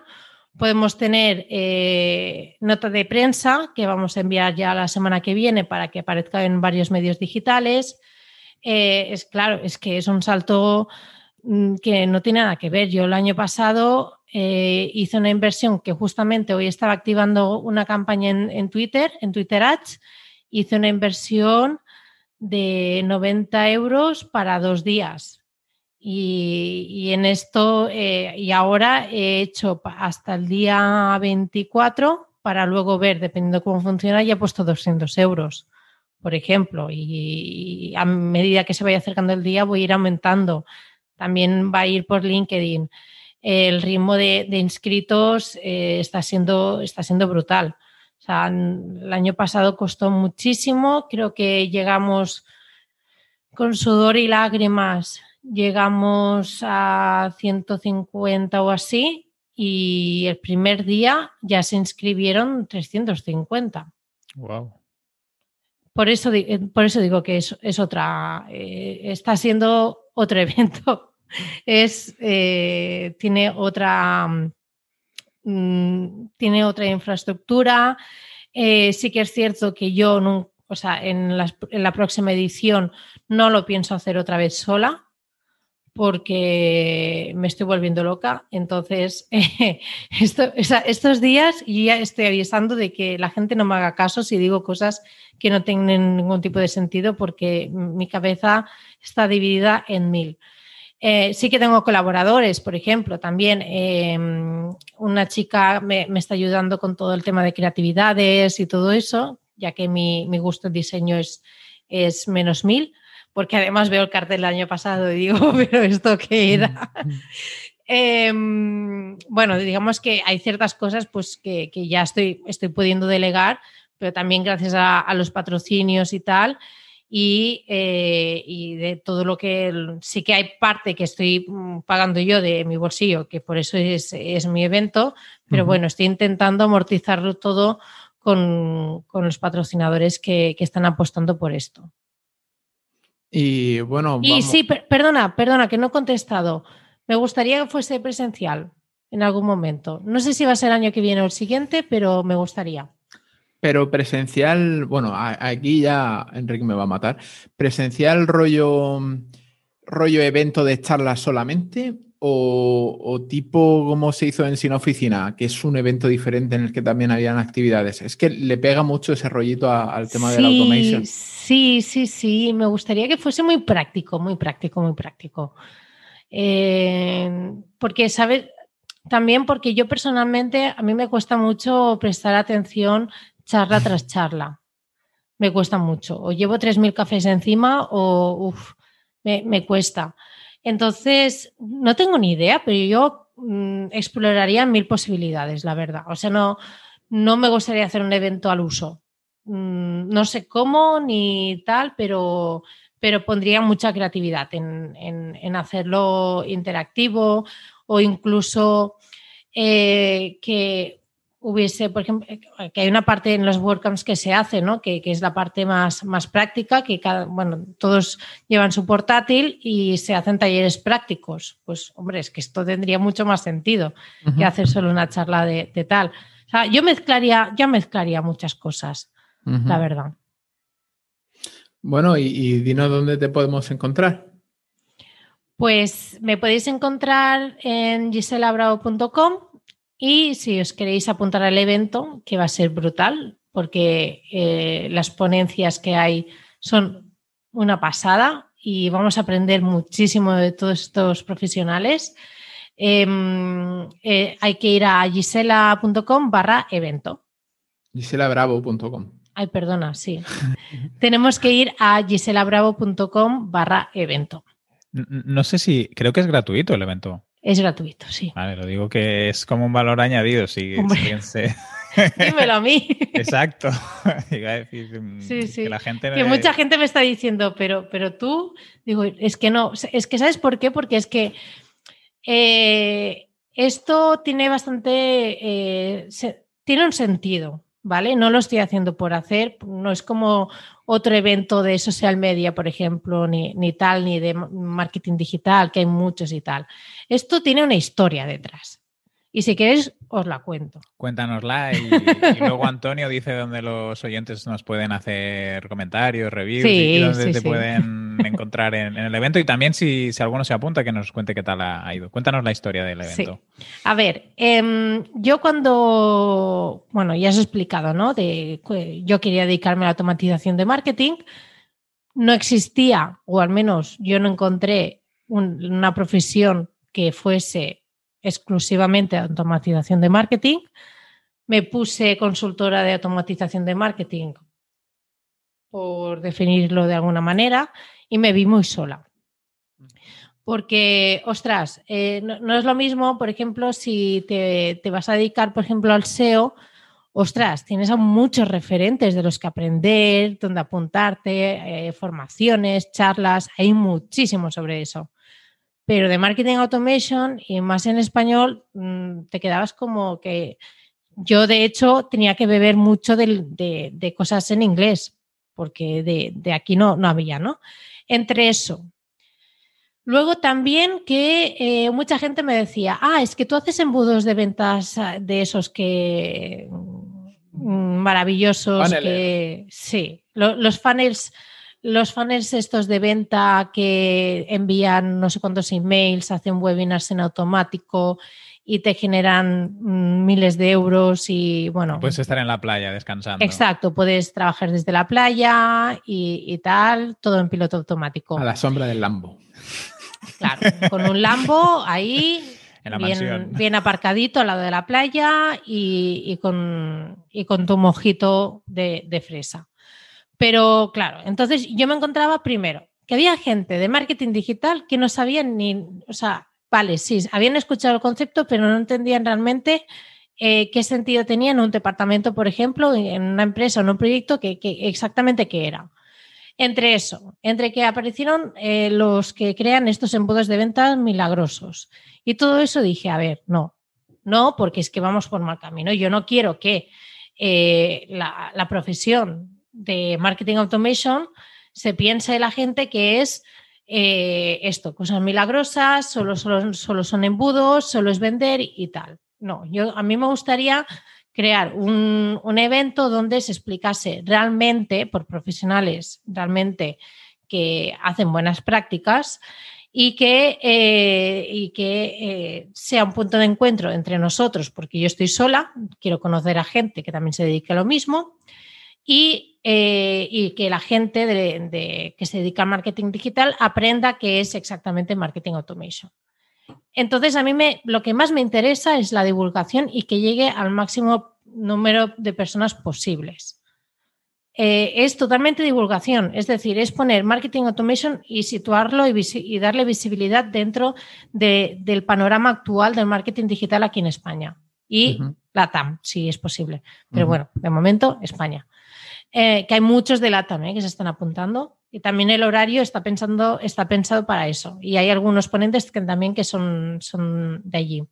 Podemos tener eh, nota de prensa que vamos a enviar ya la semana que viene para que aparezca en varios medios digitales. Eh, es claro, es que es un salto que no tiene nada que ver. Yo el año pasado eh, hice una inversión que justamente hoy estaba activando una campaña en, en Twitter, en Twitter Ads, hice una inversión de 90 euros para dos días. Y, en esto, eh, y ahora he hecho hasta el día 24 para luego ver, dependiendo cómo funciona, ya he puesto 200 euros, por ejemplo. Y, a medida que se vaya acercando el día, voy a ir aumentando. También va a ir por LinkedIn. El ritmo de, inscritos eh, está, siendo, está siendo brutal. O sea, el año pasado costó muchísimo. Creo que llegamos con sudor y lágrimas llegamos a 150 o así y el primer día ya se inscribieron 350. Wow. Por eso, eh, por eso digo que es, otra, eh, está siendo otro evento. Es, eh, tiene otra mm, tiene otra infraestructura. sí que es cierto que yo en la próxima edición no lo pienso hacer otra vez sola porque me estoy volviendo loca. Entonces, estos días ya estoy avisando de que la gente no me haga caso si digo cosas que no tienen ningún tipo de sentido porque mi cabeza está dividida en mil. Eh, sí que tengo colaboradores, por ejemplo, también em, una chica me, está ayudando con todo el tema de creatividades y todo eso, ya que mi, gusto en diseño es, es menos mil porque además veo el cartel del año pasado y digo, pero ¿esto qué era? Em, bueno, digamos que hay ciertas cosas pues, que, ya estoy, estoy pudiendo delegar, pero también gracias a, los patrocinios y tal. Y, eh, y, de todo lo que sí que hay parte que estoy mm, pagando yo de mi bolsillo, que por eso es, mi evento, pero bueno, estoy intentando amortizarlo todo con, los patrocinadores que, están apostando por esto. Y bueno. Y sí, perdona, perdona, que no he contestado. Me gustaría que fuese presencial en algún momento. No sé si va a ser el año que viene o el siguiente, pero me gustaría. Pero presencial, bueno, aquí ya Enrique me va a matar. ¿Presencial rollo, rollo evento de charlas solamente? O, tipo como se hizo en Sin Oficina, que es un evento diferente en el que también habían actividades. Es que le pega mucho ese rollito al tema de la automation. Sí, sí, sí. Me gustaría que fuese muy práctico, muy práctico, muy práctico. Eh, porque, ¿sabes? También porque yo personalmente, a mí me cuesta mucho prestar atención charla tras charla. Me cuesta mucho. O llevo 3.000 cafés encima o me, me cuesta. Entonces, no tengo ni idea, pero yo mm, exploraría mil posibilidades, la verdad. O sea, no, no me gustaría hacer un evento al uso. Mm, no sé cómo ni tal, pero, pero pondría mucha creatividad en, hacerlo interactivo o incluso eh, que hubiese, por ejemplo, que hay una parte en los WordCamps que se hace, ¿no? Que, es la parte más, más práctica, que cada, bueno, todos llevan su portátil y se hacen talleres prácticos. Pues, hombre, es que esto tendría mucho más sentido que hacer solo una charla de, tal. O sea, yo mezclaría, ya mezclaría muchas cosas, la verdad. Bueno, y, y dinos dónde te podemos encontrar. Pues me podéis encontrar en giselabravo.com y si os queréis apuntar al evento, que va a ser brutal, porque eh, las ponencias que hay son una pasada y vamos a aprender muchísimo de todos estos profesionales. Em, eh, hay que ir a gisela.com barra evento. giselabravo.com. Ay, perdona, sí. Tenemos que ir a giselabravo.com barra evento. No sé si, creo que es gratuito el evento. Es gratuito, sí. Vale, lo digo que es como un valor añadido, si, Dímelo a mí. Exacto. Mm, sí, sí. Que, la gente que mucha gente me está diciendo, pero, pero tú, digo, es que no, es que ¿sabes por qué? Porque es que eh, esto tiene bastante, eh, tiene un sentido, ¿vale? No lo estoy haciendo por hacer, no es como otro evento de social media, por ejemplo, ni, ni, tal, ni de marketing digital, que hay muchos y tal. Esto tiene una historia detrás. Y si queréis, os la cuento. Cuéntanosla y, y luego Antonio dice dónde los oyentes nos pueden hacer comentarios, reviews y dónde te pueden encontrar en, el evento. Y también si, alguno se apunta, que nos cuente qué tal ha, ido. Cuéntanos la historia del evento. A ver, em, yo cuando, bueno, ya os he explicado, ¿no? De, yo quería dedicarme a la automatización de marketing. No existía, o al menos yo no encontré una profesión que fuese exclusivamente automatización de marketing. Me puse consultora de automatización de marketing, por definirlo de alguna manera, y me vi muy sola. Porque, ostras, eh, no, es lo mismo, por ejemplo, si te, vas a dedicar, por ejemplo, al SEO, ostras, tienes a muchos referentes de los que aprender, donde apuntarte, eh, formaciones, charlas, hay muchísimo sobre eso pero de marketing automation y más en español mm, te quedabas como que yo de hecho tenía que beber mucho de, cosas en inglés, porque de, aquí no, no había, ¿no? Entre eso. Luego también que eh, mucha gente me decía, ah, es que tú haces embudos de ventas ah, de esos que mm, maravillosos, que sí, los funnels los funnels estos de venta que envían no sé cuántos emails, hacen webinars en automático y te generan mm, miles de euros y bueno. Puedes estar en la playa descansando. Exacto, puedes trabajar desde la playa y, tal, todo en piloto automático. A la sombra del Lambo. Claro, con un Lambo ahí bien, aparcadito al lado de la playa y, con, con, tu mojito de fresa. Pero claro, entonces yo me encontraba primero que había gente de marketing digital que no sabían ni, o sea, vale, sí, habían escuchado el concepto, pero no entendían realmente eh, qué sentido tenía en un departamento, por ejemplo, en una empresa o en un proyecto, que, exactamente qué era. Entre eso, entre que aparecieron eh, los que crean estos embudos de ventas milagrosos. Y todo eso dije, a ver, no, no, porque es que vamos por mal camino. Yo no quiero que eh, la, la profesión de marketing automation se piensa de la gente que es eh, esto, cosas milagrosas, solo, solo, solo, son embudos, solo es vender y tal. No, yo a mí me gustaría crear un, evento donde se explicase realmente por profesionales, realmente que hacen buenas prácticas y que, eh, y que eh, sea un punto de encuentro entre nosotros, porque yo estoy sola, quiero conocer a gente que también se dedique a lo mismo eh, y, que la gente de, que se dedica al marketing digital aprenda qué es exactamente marketing automation. Entonces, a mí me, lo que más me interesa es la divulgación y que llegue al máximo número de personas posibles. Eh, es totalmente divulgación, es decir, es poner marketing automation y situarlo y, darle visibilidad dentro del panorama actual del marketing digital aquí en España y la TAM, si es posible. Pero bueno, de momento, España. Eh, que hay muchos de LATAM eh, que se están apuntando. Y también el horario está, pensando, está pensado para eso. Y hay algunos ponentes que también que son, son de allí.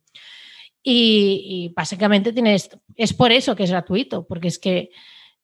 Y, básicamente tiene esto. es por eso que es gratuito, porque es que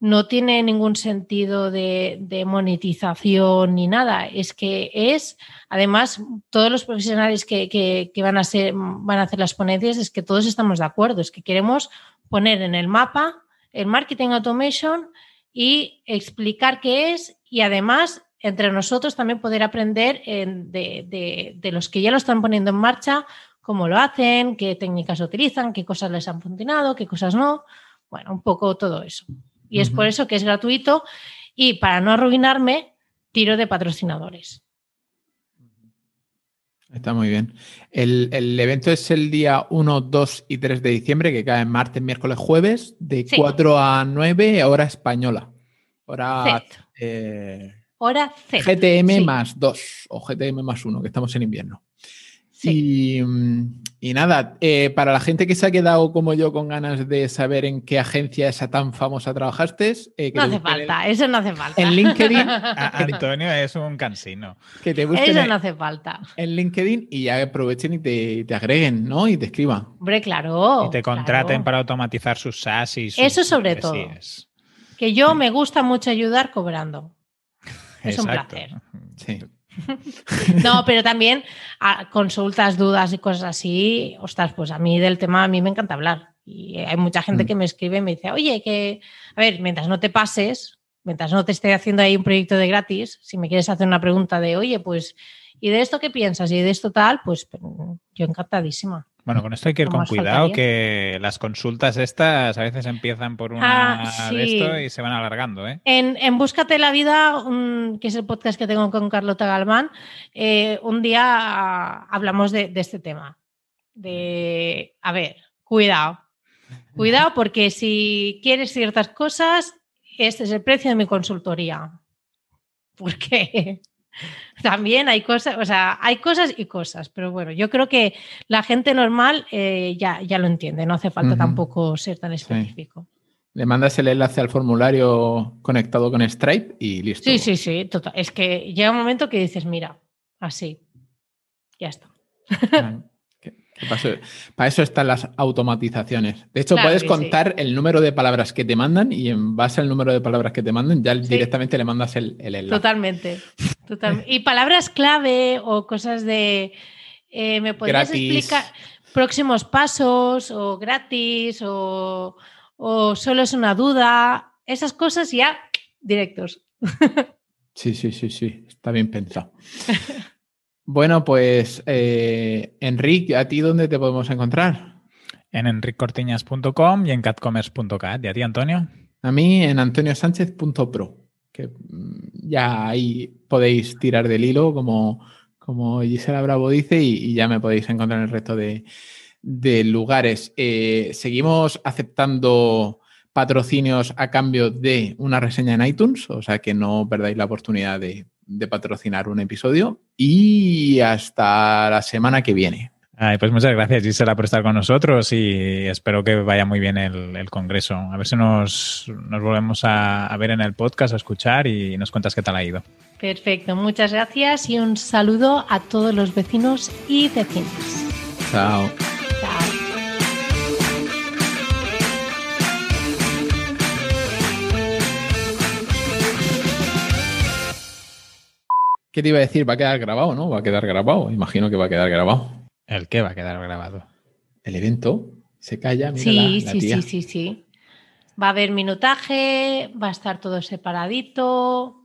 no tiene ningún sentido de, monetización ni nada. Es que es, además, todos los profesionales que, que, van, a ser, van a hacer las ponencias, es que todos estamos de acuerdo, es que queremos poner en el mapa el marketing automation y explicar qué es y además entre nosotros también poder aprender de, los que ya lo están poniendo en marcha, cómo lo hacen, qué técnicas utilizan, qué cosas les han funcionado, qué cosas no. Bueno, un poco todo eso. Y es por eso que es gratuito y para no arruinarme, tiro de patrocinadores. Está muy bien. El, evento es el día 1, 2 y 3 de diciembre, que cae martes, miércoles, jueves, de 4 a 9, hora española. Hora eh, hora cero. GTM Sí. más 2 o GTM más 1, que estamos en invierno. Sí. Y, y nada, eh, para la gente que se ha quedado como yo con ganas de saber en qué agencia esa tan famosa trabajaste, eh, que, No hace falta, eso no hace falta. en LinkedIn, Antonio es un cansino. que te busquen Eso no hace falta. en LinkedIn y ya aprovechen y te, te agreguen, ¿no? Y te escriban. Hombre, claro. y te contraten claro. para automatizar sus SaaS y sus Eso sobre todo. Que yo me gusta mucho ayudar cobrando. Es un Exacto. placer. Sí. No, pero también a consultas, dudas y cosas así. Ostras, pues a mí del tema a mí me encanta hablar. Y hay mucha gente Mm. que me escribe y me dice, oye, que, a ver, mientras no te pases, mientras no te esté haciendo ahí un proyecto de gratis, si me quieres hacer una pregunta de, oye, pues, ¿y de esto qué piensas? ¿Y de esto tal? Pues yo encantadísima. Bueno, con esto hay que ir con cuidado, faltaría. que las consultas estas a veces empiezan por una Ah, de esto y se van alargando, ¿eh? En, en Búscate la vida, un- que es el podcast que tengo con Carlota Galván, eh, un día ah, hablamos de, de este tema. De, a ver, cuidado. Cuidado porque si quieres ciertas cosas, este es el precio de mi consultoría. Porque también hay cosas, o sea, hay cosas y cosas, pero bueno, yo creo que la gente normal eh, ya, ya lo entiende, no hace falta tampoco ser tan específico. Le mandas el enlace al formulario conectado con Stripe y listo. Sí, sí, sí, total. Es que llega un momento que dices, mira, así, ya está. Claro. Para, eso, están las automatizaciones. De hecho, Claro puedes contar el número de palabras que te mandan y en base al número de palabras que te mandan ya Sí. directamente le mandas el, el enlace. Totalmente. totalmente. Y palabras clave o cosas de, eh, ¿me podrías Gratis. explicar próximos pasos o gratis o, o solo es una duda? Esas cosas ya directos. Sí, sí, sí, sí. Está bien pensado. bueno, pues, eh, Enrique, ¿a ti dónde te podemos encontrar? En enriccortiñas.com y en catcommerce.cat. ¿Y a ti, Antonio? A mí en antoniosánchez.pro, que mm, ya ahí podéis tirar del hilo, como, como Gisela Bravo dice, y, y ya me podéis encontrar en el resto de, de lugares. Eh, seguimos aceptando patrocinios a cambio de una reseña en iTunes, o sea que no perdáis la oportunidad de, de patrocinar un episodio. Y hasta la semana que viene. Ay, pues muchas gracias, Gisela, por estar con nosotros y espero que vaya muy bien el, el congreso. A ver si nos, nos volvemos a, a ver en el podcast, a escuchar y nos cuentas qué tal ha ido. Perfecto, muchas gracias y un saludo a todos los vecinos y vecinas. Chao. Chao. ¿Qué te iba a decir? Va a quedar grabado, ¿no? Va a quedar grabado. Imagino que va a quedar grabado. ¿El qué va a quedar grabado? El evento se calla. Mira Sí, la- la sí, tía. sí, sí, sí. Va a haber minutaje, va a estar todo separadito.